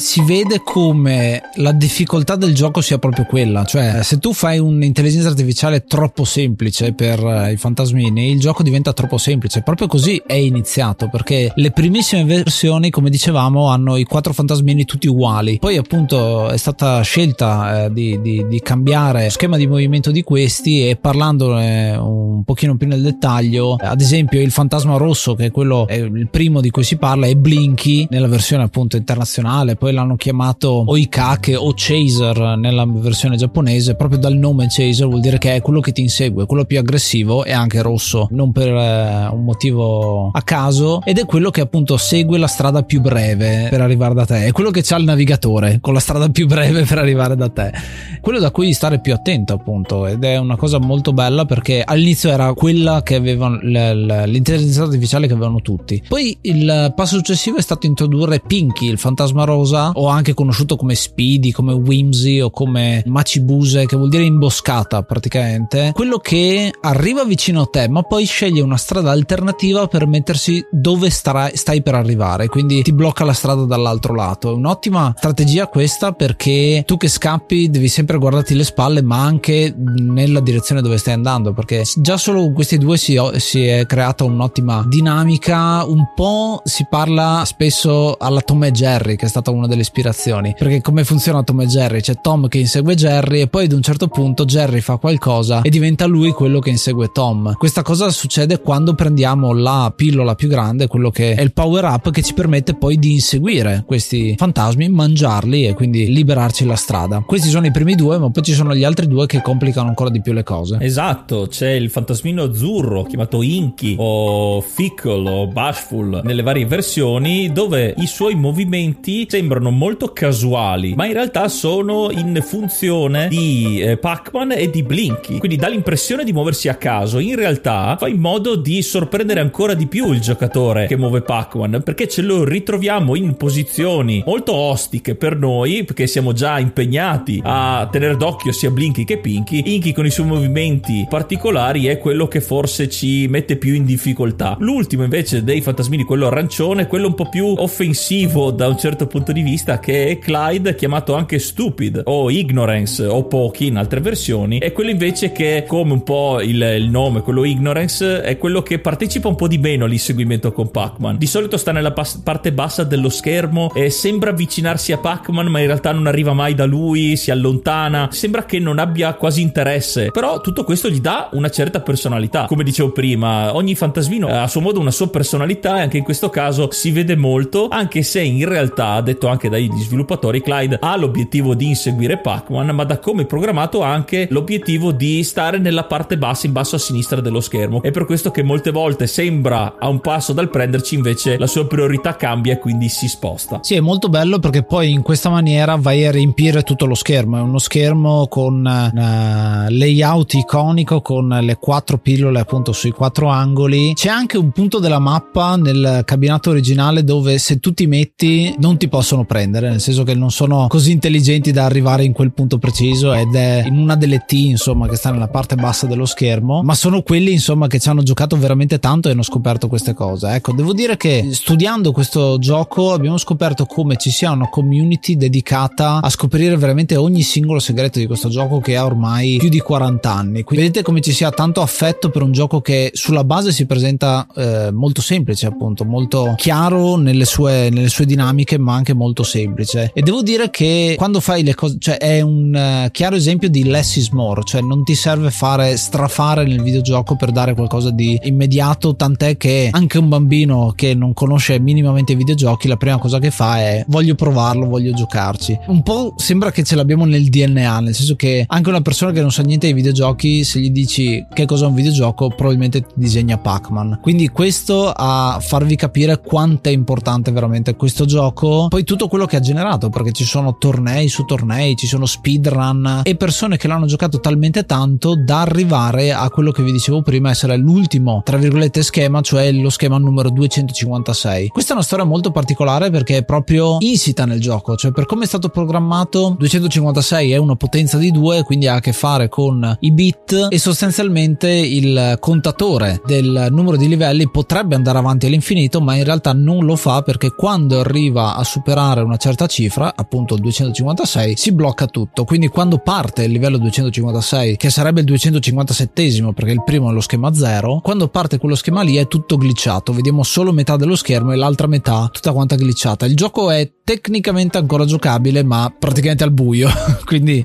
si vede come la difficoltà del gioco sia proprio quella, cioè se tu fai un'intelligenza artificiale troppo semplice per eh, i fantasmini, il gioco diventa troppo semplice, proprio così è iniziato, perché le primissime versioni, come dicevamo, hanno i quattro fantasmini tutti uguali, poi appunto è stata scelta eh, di, di, di, cambiare lo schema di movimento di questi e parlandone un pochino più nel dettaglio, ad esempio il fantasma rosso, che è quello, è il primo di cui si parla, è Blinky nella versione appunto internazionale, poi l'hanno chiamato Oikake o Chaser nella versione giapponese, proprio dal nome Chaser vuol dire che è quello che ti insegue, quello più aggressivo e anche rosso, non per eh, un motivo a caso, ed è quello che appunto segue la strada più breve per arrivare da te, è quello che c'ha il navigatore con la strada più breve per arrivare da te, quello da cui stare più attento appunto, ed è una cosa molto bella perché all'inizio era quella che avevano l'intelligenza artificiale che avevano tutti, poi il passo successivo è stato introdurre Pinky, il fantasma rosa cosa, o anche conosciuto come Speedy, come Whimsy o come Machibuse, che vuol dire imboscata praticamente, quello che arriva vicino a te, ma poi sceglie una strada alternativa per mettersi dove starai, stai per arrivare, quindi ti blocca la strada dall'altro lato. È un'ottima strategia questa perché tu che scappi devi sempre guardarti le spalle, ma anche nella direzione dove stai andando, perché già solo con questi due si, si è creata un'ottima dinamica. Un po' si parla spesso alla Tom e Jerry, che è stata una una delle ispirazioni. Perché come funziona Tom e Jerry? C'è Tom che insegue Jerry e poi ad un certo punto Jerry fa qualcosa e diventa lui quello che insegue Tom. Questa cosa succede quando prendiamo la pillola più grande, quello che è il power up che ci permette poi di inseguire questi fantasmi, mangiarli e quindi liberarci la strada. Questi sono i primi due, ma poi ci sono gli altri due che complicano ancora di più le cose. Esatto, c'è il fantasmino azzurro chiamato Inky o Fickle o Bashful nelle varie versioni dove i suoi movimenti sembrano sembrano molto casuali, ma in realtà sono in funzione di eh, Pac-Man e di Blinky. Quindi dà l'impressione di muoversi a caso. In realtà fa in modo di sorprendere ancora di più il giocatore che muove Pac-Man, perché ce lo ritroviamo in posizioni molto ostiche per noi, perché siamo già impegnati a tenere d'occhio sia Blinky che Pinky. Inky con i suoi movimenti particolari è quello che forse ci mette più in difficoltà. L'ultimo invece dei fantasmini, quello arancione, quello un po' più offensivo da un certo punto di di vista che è Clyde chiamato anche Stupid o Ignorance o Poki in altre versioni e quello invece che come un po' il, il nome, quello Ignorance è quello che partecipa un po' di meno all'inseguimento con Pac-Man. Di solito sta nella pas- parte bassa dello schermo e sembra avvicinarsi a Pac-Man ma in realtà non arriva mai da lui, si allontana, sembra che non abbia quasi interesse, però tutto questo gli dà una certa personalità. Come dicevo prima, ogni fantasmino ha a suo modo una sua personalità e anche in questo caso si vede molto, anche se in realtà, detto anche dagli sviluppatori, Clyde ha l'obiettivo di inseguire Pac-Man, ma da come programmato ha anche l'obiettivo di stare nella parte bassa, in basso a sinistra dello schermo. È per questo che molte volte sembra a un passo dal prenderci, invece la sua priorità cambia e quindi si sposta. Sì, è molto bello perché poi in questa maniera vai a riempire tutto lo schermo. È uno schermo con uh, layout iconico con le quattro pillole appunto sui quattro angoli. C'è anche un punto della mappa nel cabinato originale dove se tu ti metti non ti possono possono prendere, nel senso che non sono così intelligenti da arrivare in quel punto preciso ed è in una delle T, insomma, che sta nella parte bassa dello schermo, ma sono quelli, insomma, che ci hanno giocato veramente tanto e hanno scoperto queste cose. Ecco, devo dire che studiando questo gioco abbiamo scoperto come ci sia una community dedicata a scoprire veramente ogni singolo segreto di questo gioco che ha ormai più di 40 anni. Quindi vedete come ci sia tanto affetto per un gioco che sulla base si presenta eh, molto semplice, appunto, molto chiaro nelle sue, nelle sue dinamiche, ma anche molto semplice. E devo dire che quando fai le cose cioè è un uh, chiaro esempio di less is more cioè non ti serve fare strafare nel videogioco per dare qualcosa di immediato tant'è che anche un bambino che non conosce minimamente i videogiochi la prima cosa che fa è voglio provarlo voglio giocarci. Un po' sembra che ce l'abbiamo nel DNA nel senso che anche una persona che non sa niente dei videogiochi se gli dici che cosa è un videogioco probabilmente ti disegna Pac-Man. Quindi questo a farvi capire quanto è importante veramente questo gioco. Poi tutto tutto quello che ha generato perché ci sono tornei su tornei, ci sono speedrun e persone che l'hanno giocato talmente tanto da arrivare a quello che vi dicevo prima essere l'ultimo tra virgolette schema, cioè lo schema numero 256. Questa è una storia molto particolare perché è proprio insita nel gioco, cioè per come è stato programmato 256 è una potenza di 2, quindi ha a che fare con i bit e sostanzialmente il contatore del numero di livelli potrebbe andare avanti all'infinito, ma in realtà non lo fa perché quando arriva a superare una certa cifra, appunto il 256, si blocca tutto. Quindi quando parte il livello 256, che sarebbe il 257 perché il primo è lo schema 0, quando parte quello schema lì è tutto glitchato, vediamo solo metà dello schermo e l'altra metà tutta quanta glitchata. Il gioco è tecnicamente ancora giocabile, ma praticamente al buio, quindi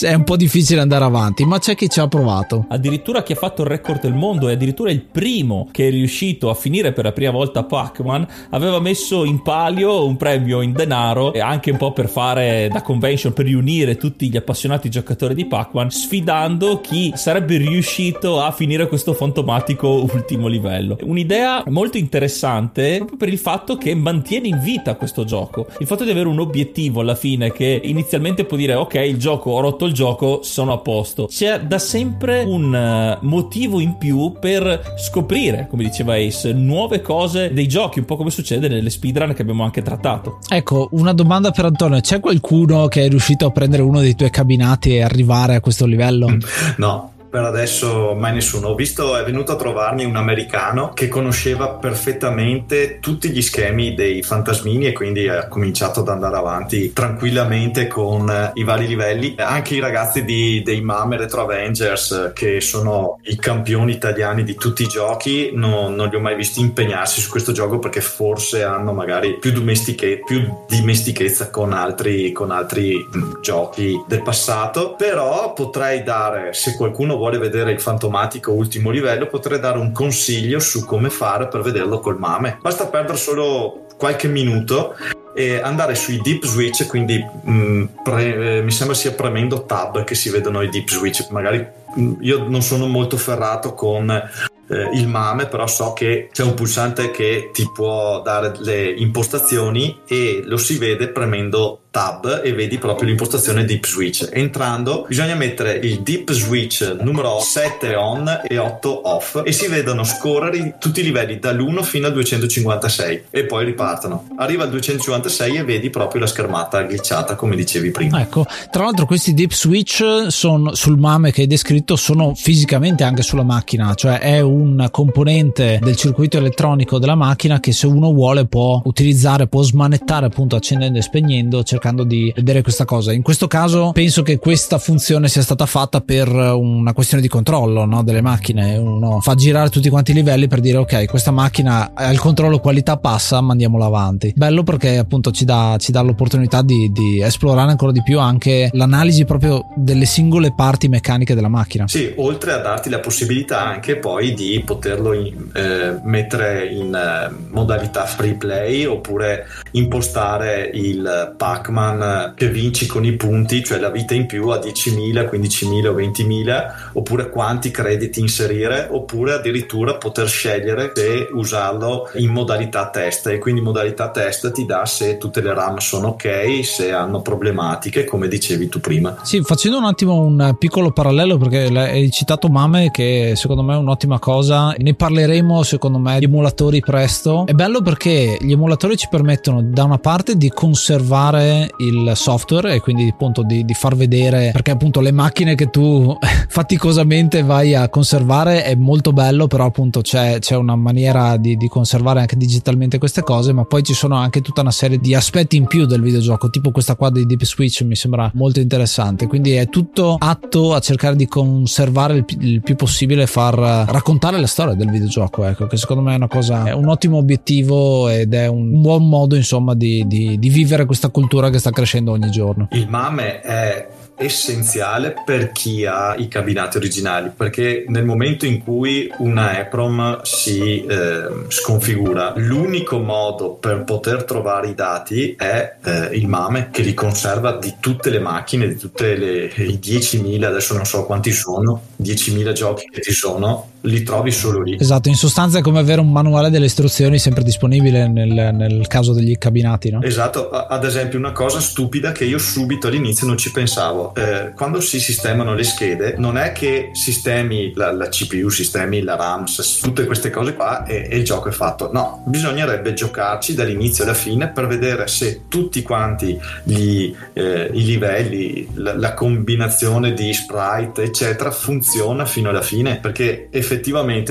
è un po' difficile andare avanti, ma c'è chi ci ha provato. Addirittura chi ha fatto il record del mondo e addirittura il primo che è riuscito a finire per la prima volta Pac-Man aveva messo in palio un premio in denaro e anche un po' per fare da convention per riunire tutti gli appassionati giocatori di Pac-Man sfidando chi sarebbe riuscito a finire questo fantomatico ultimo livello. Un'idea molto interessante proprio per il fatto che mantiene in vita questo gioco. Il fatto di avere un obiettivo alla fine che inizialmente può dire ok il gioco ho rotto il gioco sono a posto. C'è da sempre un eh, motivo in più per scoprire come diceva Ace nuove cose dei giochi un po' come succede nelle speedrun che abbiamo anche trattato ecco una domanda per Antonio. C'è qualcuno che è riuscito a prendere uno dei tuoi cabinati e arrivare a questo livello? no per adesso mai nessuno. Ho visto, è venuto a trovarmi un americano che conosceva perfettamente tutti gli schemi dei fantasmini e quindi ha cominciato ad andare avanti tranquillamente con i vari livelli. Anche i ragazzi di, dei Mame Retro Avengers, che sono i campioni italiani di tutti i giochi, no, non li ho mai visti impegnarsi su questo gioco perché forse hanno magari più, domestiche, più dimestichezza con altri, con altri giochi del passato. Però potrei dare, se qualcuno vuole vuole vedere il fantomatico ultimo livello, potrei dare un consiglio su come fare per vederlo col mame. Basta perdere solo qualche minuto e andare sui deep switch, quindi mh, mm, pre, eh, mi sembra sia premendo tab che si vedono i deep switch. Magari mh, mm, io non sono molto ferrato con eh, il MAME, però so che c'è un pulsante che ti può dare le impostazioni e lo si vede premendo tab e vedi proprio l'impostazione deep switch. Entrando bisogna mettere il deep switch numero 7 on e 8 off e si vedono scorrere tutti i livelli dall'1 fino al 256 e poi ripartono. Arriva al 256 e vedi proprio la schermata glitchata come dicevi prima. Ecco, tra l'altro questi deep switch sono sul MAME che hai descritto sono fisicamente anche sulla macchina, cioè è un componente del circuito elettronico della macchina che se uno vuole può utilizzare, può smanettare appunto accendendo e spegnendo, cercando cercando di vedere questa cosa. In questo caso penso che questa funzione sia stata fatta per una questione di controllo no? delle macchine. Uno fa girare tutti quanti i livelli per dire ok, questa macchina ha il controllo qualità passa, mandiamola avanti. Bello perché appunto ci dà, ci dà l'opportunità di, di, esplorare ancora di più anche l'analisi proprio delle singole parti meccaniche della macchina. Sì, oltre a darti la possibilità anche poi di poterlo in, eh, mettere in eh, modalità free play oppure impostare il pack Pac-Man che vinci con i punti, cioè la vita in più a 10.000, 15.000 o 20.000, oppure quanti crediti inserire, oppure addirittura poter scegliere se usarlo in modalità test e quindi modalità test ti dà se tutte le RAM sono ok, se hanno problematiche, come dicevi tu prima. Sì, facendo un attimo un piccolo parallelo perché hai citato Mame che secondo me è un'ottima cosa, ne parleremo secondo me di emulatori presto. È bello perché gli emulatori ci permettono da una parte di conservare il software e quindi appunto di, di, far vedere perché appunto le macchine che tu faticosamente vai a conservare è molto bello però appunto c'è, c'è una maniera di, di, conservare anche digitalmente queste cose ma poi ci sono anche tutta una serie di aspetti in più del videogioco tipo questa qua di Deep Switch mi sembra molto interessante. Quindi è tutto atto a cercare di conservare il, il più possibile far raccontare la storia del videogioco ecco che secondo me è una cosa è un ottimo obiettivo ed è un buon modo insomma di, di, di vivere questa cultura che sta crescendo ogni giorno. Il MAME è essenziale per chi ha i cabinati originali perché nel momento in cui una EPROM si eh, sconfigura l'unico modo per poter trovare i dati è eh, il MAME che li conserva di tutte le macchine di tutte le i 10.000 adesso non so quanti sono 10.000 giochi che ci sono li trovi solo lì. Esatto, in sostanza è come avere un manuale delle istruzioni sempre disponibile nel, nel caso degli cabinati, no? Esatto, ad esempio una cosa stupida che io subito all'inizio non ci pensavo, eh, quando si sistemano le schede non è che sistemi la, la CPU, sistemi la RAM, tutte queste cose qua e, e, il gioco è fatto, no, bisognerebbe giocarci dall'inizio alla fine per vedere se tutti quanti gli, eh, i livelli, la, la combinazione di sprite eccetera funziona fino alla fine perché effettivamente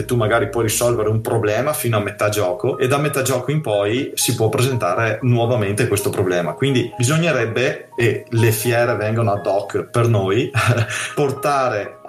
tu magari puoi risolvere un problema fino a metà gioco e da metà gioco in poi si può presentare nuovamente questo problema. Quindi bisognerebbe e le fiere vengono ad hoc per noi portare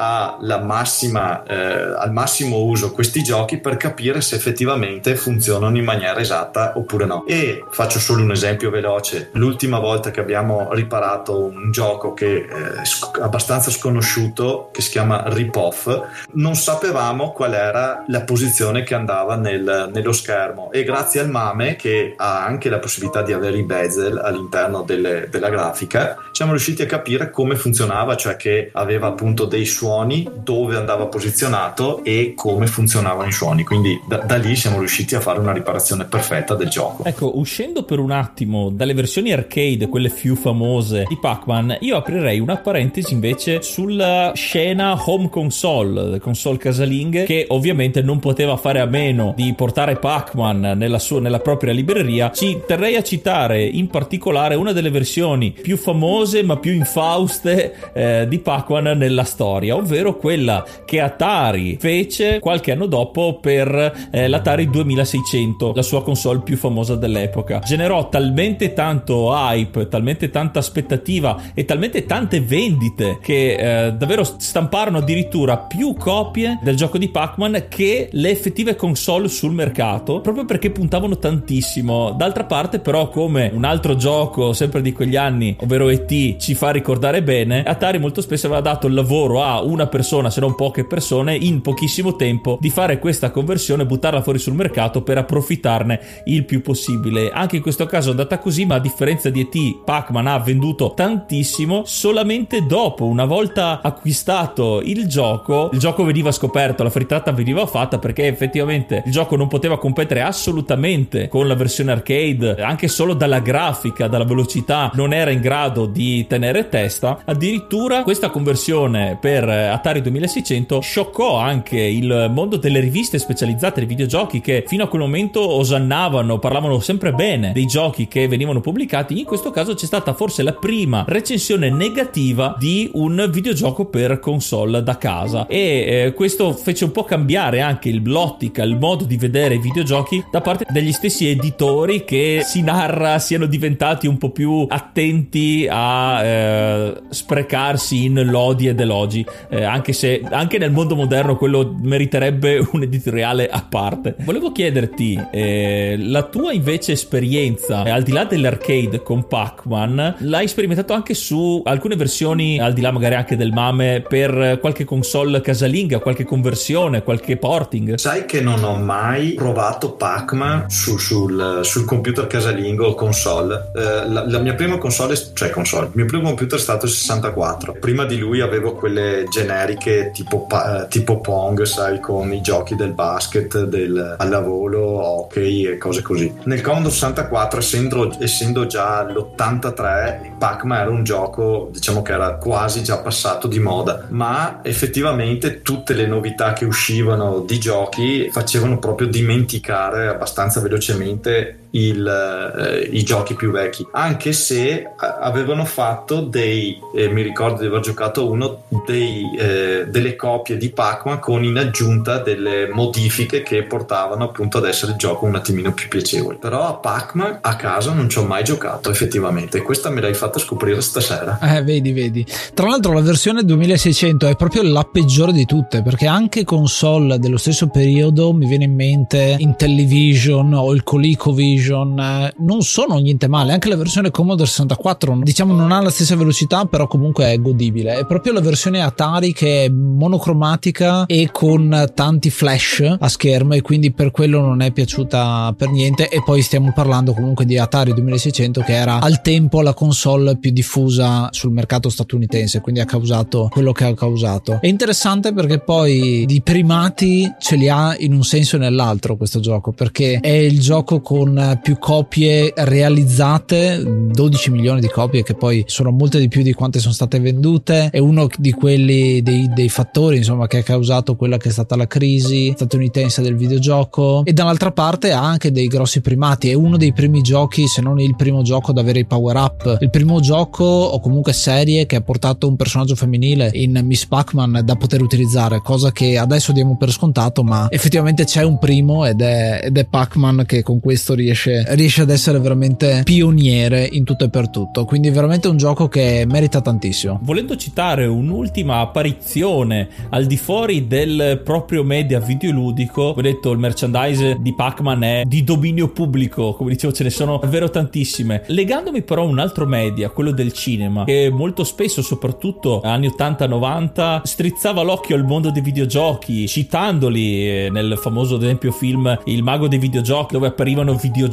massima, eh, al massimo uso questi giochi per capire se effettivamente funzionano in maniera esatta oppure no. E faccio solo un esempio veloce. L'ultima volta che abbiamo riparato un gioco che è abbastanza sconosciuto che si chiama Rip Off non sapevamo qual era la posizione che andava nel, nello schermo. E grazie al MAME che ha anche la possibilità di avere i bezel all'interno delle, della grafica siamo riusciti a capire come funzionava cioè che aveva appunto dei suoni dove andava posizionato e come funzionavano i suoni. Quindi da, da lì siamo riusciti a fare una riparazione perfetta del gioco. Ecco uscendo per un attimo dalle versioni arcade quelle più famose di Pac-Man io aprirei una parentesi invece sulla scena home console console casalinga che ovviamente non poteva fare a meno di portare Pac-Man nella, sua, nella propria libreria, ci terrei a citare in particolare una delle versioni più famose ma più infauste eh, di Pac-Man nella storia, ovvero quella che Atari fece qualche anno dopo per eh, l'Atari 2600, la sua console più famosa dell'epoca. Generò talmente tanto hype, talmente tanta aspettativa e talmente tante vendite che eh, davvero stamparono addirittura più copie del gioco di Pac-Man che le effettive console sul mercato, proprio perché puntavano tantissimo. D'altra parte, però, come un altro gioco sempre di quegli anni, ovvero ET, ci fa ricordare bene, Atari molto spesso aveva dato il lavoro a una persona, se non poche persone, in pochissimo tempo di fare questa conversione, buttarla fuori sul mercato per approfittarne il più possibile. Anche in questo caso è andata così, ma a differenza di ET, Pac-Man ha venduto tantissimo solamente dopo, una volta acquistato il gioco, il gioco veniva scoperto, la frittata veniva fatta perché effettivamente il gioco non poteva competere assolutamente con la versione arcade, anche solo dalla grafica, dalla velocità, non era in grado di tenere testa. Addirittura questa conversione per Atari 2600 scioccò anche il mondo delle riviste specializzate di videogiochi che fino a quel momento osannavano, parlavano sempre bene dei giochi che venivano pubblicati. In questo caso c'è stata forse la prima recensione negativa di un videogioco per console da casa e eh, questo fece un po' cambiare anche l'ottica, il modo di vedere i videogiochi da parte degli stessi editori che si narra siano diventati un po' più attenti a eh, sprecarsi in lodi ed elogi, eh, anche se anche nel mondo moderno quello meriterebbe un editoriale a parte. Volevo chiederti eh, la tua invece esperienza, al di là dell'arcade con Pac-Man, l'hai sperimentato anche su alcune versioni, al di là magari anche del MAME, per qualche console casalinga, qualche conversione, qualche porting? Sai che non ho mai provato Pac-Man su, sul, sul, computer casalingo console. Eh, la, la, mia prima console, cioè console, il mio primo computer è stato il 64. Prima di lui avevo quelle generiche tipo, eh, tipo Pong, sai, con i giochi del basket, del pallavolo, hockey e cose così. Nel Commodore 64, essendo, essendo già l'83, Pac-Man era un gioco, diciamo che era quasi già passato di moda, ma effettivamente tutte le novità che uscivano di giochi facevano proprio dimenticare abbastanza velocemente il, eh, i giochi più vecchi, anche se eh, avevano fatto dei, eh, mi ricordo di aver giocato uno, dei, eh, delle copie di Pac-Man con in aggiunta delle modifiche che portavano appunto ad essere il gioco un attimino più piacevole. Però a Pac-Man a casa non ci ho mai giocato effettivamente, questa me l'hai fatta scoprire stasera. Eh, vedi, vedi. Tra l'altro la versione 2600 è proprio la peggiore di tutte perché anche console dello stesso periodo mi viene in mente Intellivision o il ColecoVision Vision eh, non sono niente male, anche la versione Commodore 64 diciamo non ha la stessa velocità, però comunque è godibile. È proprio la versione Atari che è monocromatica e con tanti flash a schermo e quindi per quello non è piaciuta per niente e poi stiamo parlando comunque di Atari 2600 che era al tempo la console più diffusa sul mercato statunitense, quindi ha causato quello che ha causato. È interessante perché poi di primati ce li ha in un senso e nell'altro questo gioco, perché è il gioco con più copie realizzate, 12 milioni di copie che poi sono molte di più di quante sono state vendute, è uno di quelli dei, dei fattori insomma che ha causato quella che è stata la crisi statunitense del videogioco. E dall'altra parte ha anche dei grossi primati, è uno dei primi giochi se non il primo gioco ad avere i power up, il primo gioco o comunque serie che ha portato un personaggio femminile in Miss Pac-Man da poter utilizzare, cosa che adesso diamo per scontato, ma effettivamente c'è un primo ed è, ed è Pac-Man che con questo riesce, riesce ad essere veramente pioniere in tutto e per tutto. Quindi veramente un gioco che merita tantissimo. Volendo citare un'ultima apparizione al di fuori del proprio media videoludico, ho detto il merchandise di Pac-Man è di dominio pubblico, come dicevo ce ne sono davvero tantissime. Legandomi però a un altro media, quello del cinema, che molto spesso, soprattutto anni 80-90, strizzava l'occhio al mondo dei videogiochi, citandoli eh, nel famoso, ad esempio, film Il mago dei videogiochi, dove apparivano videogiochi,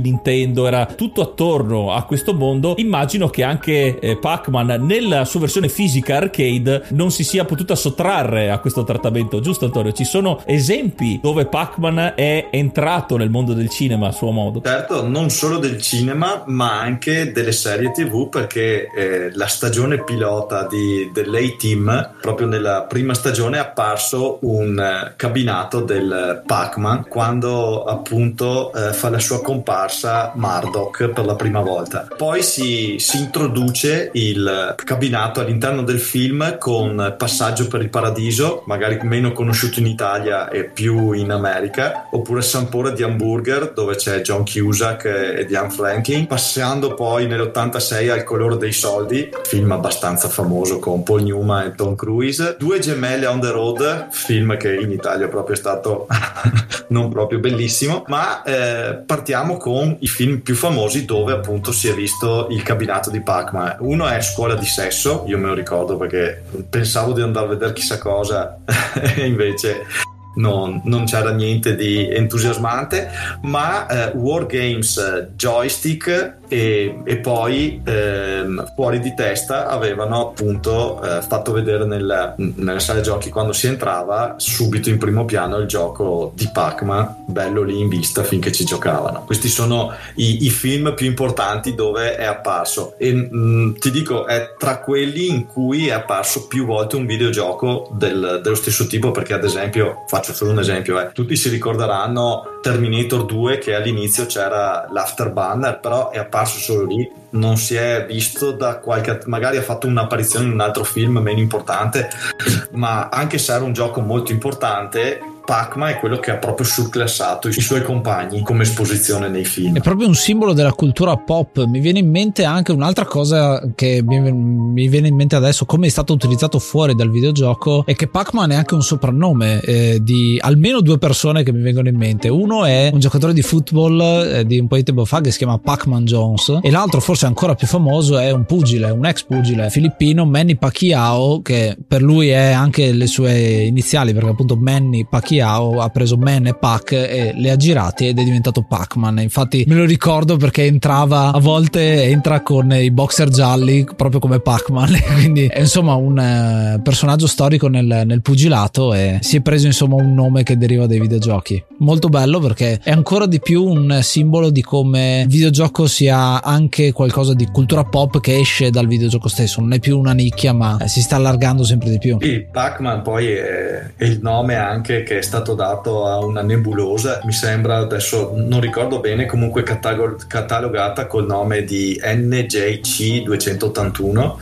Nintendo, era tutto attorno a questo mondo. Immagino che anche eh, Pac-Man, nella sua versione fisica arcade, non si sia potuta sottrarre a questo trattamento, giusto Antonio? Ci sono esempi dove Pac-Man è entrato nel mondo del cinema a suo modo. Certo, non solo del cinema, ma anche delle serie TV, perché eh, la stagione pilota di, dell'A-Team, proprio nella prima stagione, è apparso un eh, cabinato del Pac-Man quando appunto eh, fa la sua comparsa Murdoch per la prima volta. Poi si, si introduce il cabinato all'interno del film con Passaggio per il Paradiso, magari meno conosciuto in Italia e più in America, oppure Sampore di Hamburger, dove c'è John Cusack e Diane Franklin, passando poi nell'86 al colore dei soldi, film abbastanza famoso con Paul Newman e Tom Cruise, Due gemelle on the road, film che in Italia proprio è stato non proprio bellissimo, ma eh, partiamo con i film più famosi dove appunto si è visto il cabinato di Pac-Man. Uno è Scuola di sesso, io me lo ricordo perché pensavo di andare a vedere chissà cosa e invece non, non, c'era niente di entusiasmante, ma eh, Wargames eh, Joystick e, e poi ehm, fuori di testa avevano appunto eh, fatto vedere nel, nelle sale giochi quando si entrava subito in primo piano il gioco di Pac-Man, bello lì in vista finché ci giocavano. Questi sono i, i film più importanti dove è apparso e mh, mm, ti dico è tra quelli in cui è apparso più volte un videogioco del, dello stesso tipo perché ad esempio faccio solo un esempio eh, tutti si ricorderanno Terminator 2 che all'inizio c'era l'afterbanner però è apparso apparso solo lì, non si è visto da qualche magari ha fatto un'apparizione in un altro film meno importante, ma anche se era un gioco molto importante, Pac-Man è quello che ha proprio surclassato i suoi compagni come esposizione nei film. È proprio un simbolo della cultura pop. Mi viene in mente anche un'altra cosa che mi viene in mente adesso, come è stato utilizzato fuori dal videogioco, è che Pac-Man è anche un soprannome eh, di almeno due persone che mi vengono in mente. Uno è un giocatore di football eh, di un po' di tempo fa che si chiama Pac-Man Jones e l'altro forse ancora più famoso è un pugile, un ex pugile filippino, Manny Pacquiao, che per lui è anche le sue iniziali perché appunto Manny Pacquiao Pacquiao ha preso Man e Pac e le ha girati ed è diventato Pac-Man. Infatti me lo ricordo perché entrava a volte entra con i boxer gialli proprio come Pac-Man. Quindi è insomma un eh, personaggio storico nel, nel, pugilato e si è preso insomma un nome che deriva dai videogiochi. Molto bello perché è ancora di più un simbolo di come il videogioco sia anche qualcosa di cultura pop che esce dal videogioco stesso. Non è più una nicchia ma si sta allargando sempre di più. Il Pac-Man poi è, è il nome anche che stato dato a una nebulosa, mi sembra adesso non ricordo bene, comunque catalogata col nome di NJC 281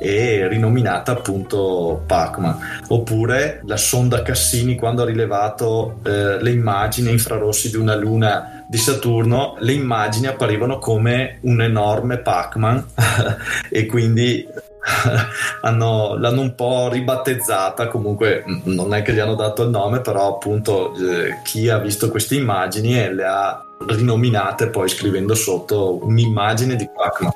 e rinominata appunto Pac-Man. Oppure la sonda Cassini quando ha rilevato eh, le immagini infrarossi di una luna di Saturno le immagini apparivano come un enorme Pac-Man. E quindi hanno, l'hanno un po' ribattezzata, comunque non è che gli hanno dato il nome, però appunto eh, chi ha visto queste immagini le ha rinominate poi scrivendo sotto un'immagine di Pac-Man.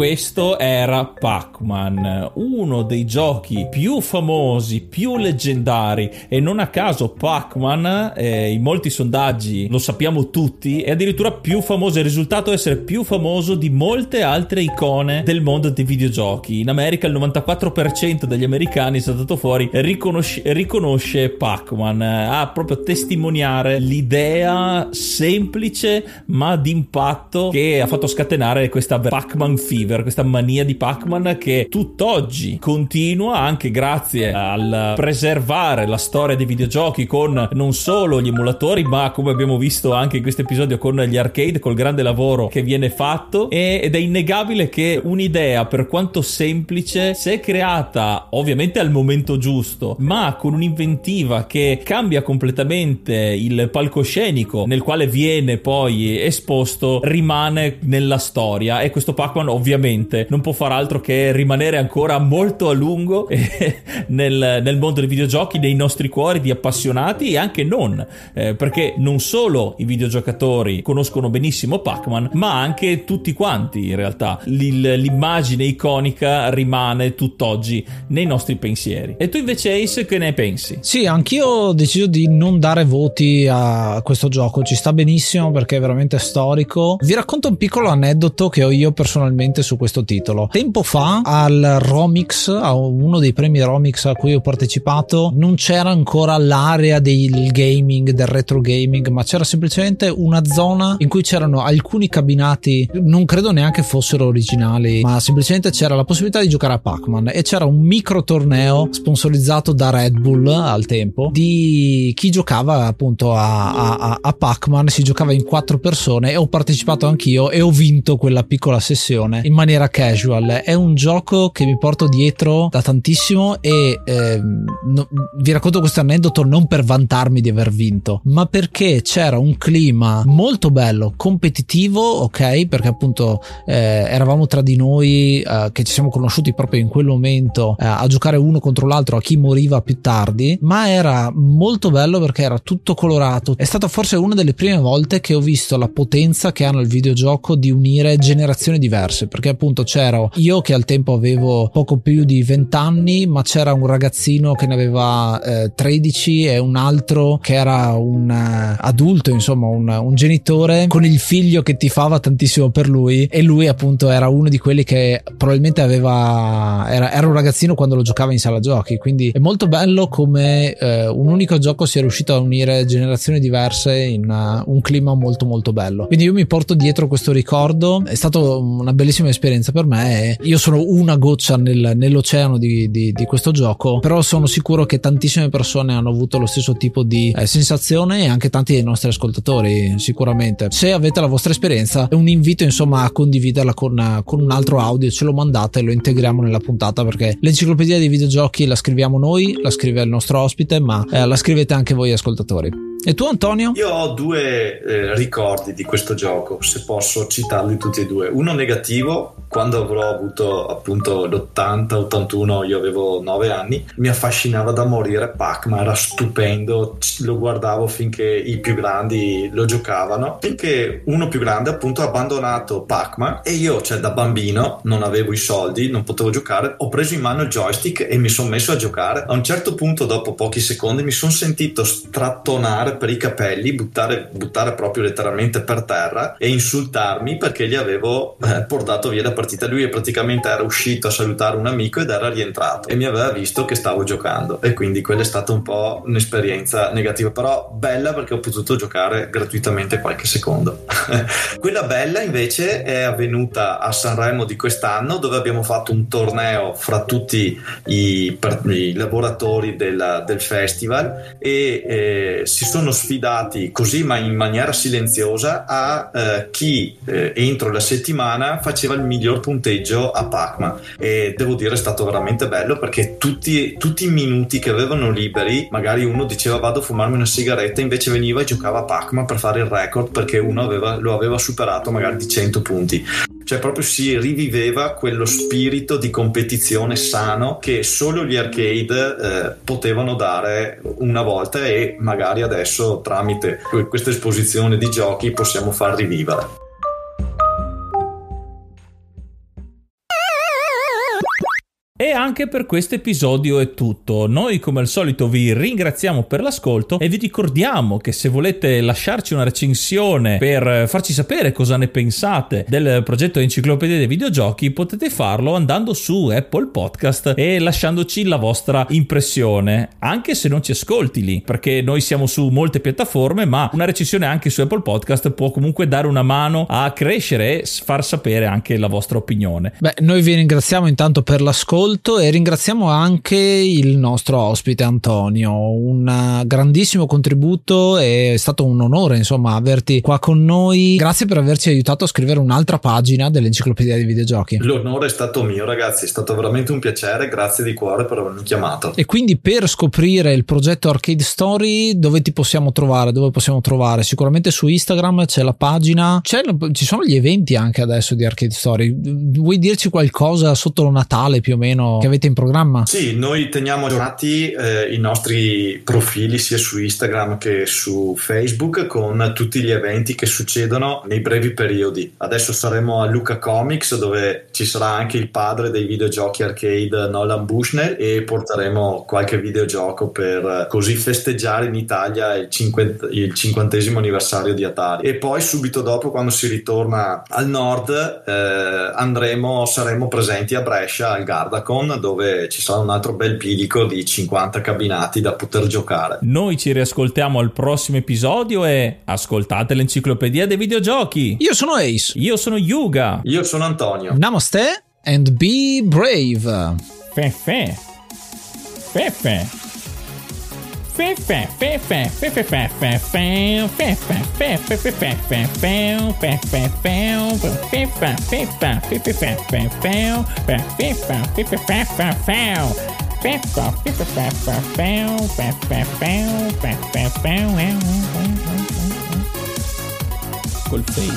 Questo era Pac-Man, uno dei giochi più famosi, più leggendari e non a caso Pac-Man eh, in molti sondaggi lo sappiamo tutti è addirittura più famoso, è risultato essere più famoso di molte altre icone del mondo dei videogiochi. In America il 94% degli americani è stato fuori riconosce, riconosce Pac-Man, a proprio testimoniare l'idea semplice ma d'impatto che ha fatto scatenare questa Pac-Man fever fever, questa mania di Pac-Man che tutt'oggi continua anche grazie al preservare la storia dei videogiochi con non solo gli emulatori, ma come abbiamo visto anche in questo episodio con gli arcade, col grande lavoro che viene fatto. ed è innegabile che un'idea, per quanto semplice, se creata ovviamente al momento giusto, ma con un'inventiva che cambia completamente il palcoscenico nel quale viene poi esposto, rimane nella storia. E questo Pac-Man ovviamente ovviamente non può far altro che rimanere ancora molto a lungo nel, nel, mondo dei videogiochi, nei nostri cuori di appassionati e anche non, eh, perché non solo i videogiocatori conoscono benissimo Pac-Man, ma anche tutti quanti in realtà. l'immagine iconica rimane tutt'oggi nei nostri pensieri. E tu invece Ace che ne pensi? Sì, anch'io ho deciso di non dare voti a questo gioco, ci sta benissimo perché è veramente storico. Vi racconto un piccolo aneddoto che ho io personalmente su questo titolo. Tempo fa al Romix, a uno dei premi Romix a cui ho partecipato, non c'era ancora l'area del gaming, del retro gaming, ma c'era semplicemente una zona in cui c'erano alcuni cabinati, non credo neanche fossero originali, ma semplicemente c'era la possibilità di giocare a Pac-Man e c'era un micro torneo sponsorizzato da Red Bull al tempo di chi giocava appunto a, a, a Pac-Man, si giocava in quattro persone e ho partecipato anch'io e ho vinto quella piccola sessione in maniera casual. È un gioco che mi porto dietro da tantissimo e eh, no, vi racconto questo aneddoto non per vantarmi di aver vinto, ma perché c'era un clima molto bello, competitivo, ok? Perché appunto eh, eravamo tra di noi eh, che ci siamo conosciuti proprio in quel momento eh, a giocare uno contro l'altro a chi moriva più tardi, ma era molto bello perché era tutto colorato. È stata forse una delle prime volte che ho visto la potenza che hanno il videogioco di unire generazioni diverse, perché appunto c'ero. Io che al tempo avevo poco più di 20 anni, ma c'era un ragazzino che ne aveva eh, 13 e un altro che era un uh, adulto, insomma, un, un, genitore con il figlio che tifava tantissimo per lui e lui appunto era uno di quelli che probabilmente aveva era, era un ragazzino quando lo giocava in sala giochi, quindi è molto bello come eh, un unico gioco sia riuscito a unire generazioni diverse in uh, un clima molto molto bello. Quindi io mi porto dietro questo ricordo, è stata una bellissima esperienza esperienza per me. Io sono una goccia nel, nell'oceano di, di, di, questo gioco, però sono sicuro che tantissime persone hanno avuto lo stesso tipo di eh, sensazione e anche tanti dei nostri ascoltatori sicuramente. Se avete la vostra esperienza è un invito insomma a condividerla con, con un altro audio, ce lo mandate e lo integriamo nella puntata perché l'enciclopedia dei videogiochi la scriviamo noi, la scrive il nostro ospite, ma eh, la scrivete anche voi ascoltatori. E tu Antonio? Io ho due eh, ricordi di questo gioco, se posso citarli tutti e due. Uno negativo, quando avrò avuto appunto l'80-81, io avevo 9 anni, mi affascinava da morire Pac-Man, era stupendo, lo guardavo finché i più grandi lo giocavano, finché uno più grande appunto ha abbandonato Pac-Man e io, cioè da bambino, non avevo i soldi, non potevo giocare, ho preso in mano il joystick e mi sono messo a giocare. A un certo punto, dopo pochi secondi, mi sono sentito strattonare per i capelli, buttare, buttare proprio letteralmente per terra e insultarmi perché gli avevo eh, portato via la partita. Lui praticamente era uscito a salutare un amico ed era rientrato e mi aveva visto che stavo giocando e quindi quella è stata un po' un'esperienza negativa, però bella perché ho potuto giocare gratuitamente qualche secondo. quella bella invece è avvenuta a Sanremo di quest'anno dove abbiamo fatto un torneo fra tutti i, i lavoratori della, del festival e eh, si sono sfidati così ma in maniera silenziosa a eh, chi eh, entro la settimana faceva il miglior punteggio a Pacma e devo dire è stato veramente bello perché tutti, tutti i minuti che avevano liberi magari uno diceva vado a fumarmi una sigaretta invece veniva e giocava a Pacma per fare il record perché uno aveva, lo aveva superato magari di 100 punti cioè proprio si riviveva quello spirito di competizione sano che solo gli arcade eh, potevano dare una volta e magari adesso tramite questa esposizione di giochi possiamo far rivivere. E anche per questo episodio è tutto. Noi come al solito vi ringraziamo per l'ascolto e vi ricordiamo che se volete lasciarci una recensione per farci sapere cosa ne pensate del progetto Enciclopedia dei videogiochi potete farlo andando su Apple Podcast e lasciandoci la vostra impressione, anche se non ci ascolti lì, perché noi siamo su molte piattaforme, ma una recensione anche su Apple Podcast può comunque dare una mano a crescere e far sapere anche la vostra opinione. Beh, noi vi ringraziamo intanto per l'ascolto ascolto e ringraziamo anche il nostro ospite Antonio, un grandissimo contributo, è stato un onore insomma averti qua con noi, grazie per averci aiutato a scrivere un'altra pagina dell'enciclopedia dei videogiochi. L'onore è stato mio ragazzi, è stato veramente un piacere, grazie di cuore per avermi chiamato. E quindi per scoprire il progetto Arcade Story dove ti possiamo trovare? Dove possiamo trovare? Sicuramente su Instagram c'è la pagina, c'è, ci sono gli eventi anche adesso di Arcade Story, vuoi dirci qualcosa sotto Natale più o meno? Che avete in programma? Sì, noi teniamo aggiornati eh, i nostri profili sia su Instagram che su Facebook con tutti gli eventi che succedono nei brevi periodi. Adesso saremo a Luca Comics dove ci sarà anche il padre dei videogiochi arcade Nolan Bushnell e porteremo qualche videogioco per così festeggiare in Italia il, cinquant- il cinquantesimo anniversario di Atari. E poi subito dopo quando si ritorna al nord eh, andremo, saremo presenti a Brescia al Gardacon Con dove ci sarà un altro bel bilico di 50 cabinati da poter giocare. Noi ci riascoltiamo al prossimo episodio e ascoltate l'enciclopedia dei videogiochi. Io sono Ace. Io sono Yuga. Io sono Antonio. Namaste and be brave. Fefe. Fefe. Golfei,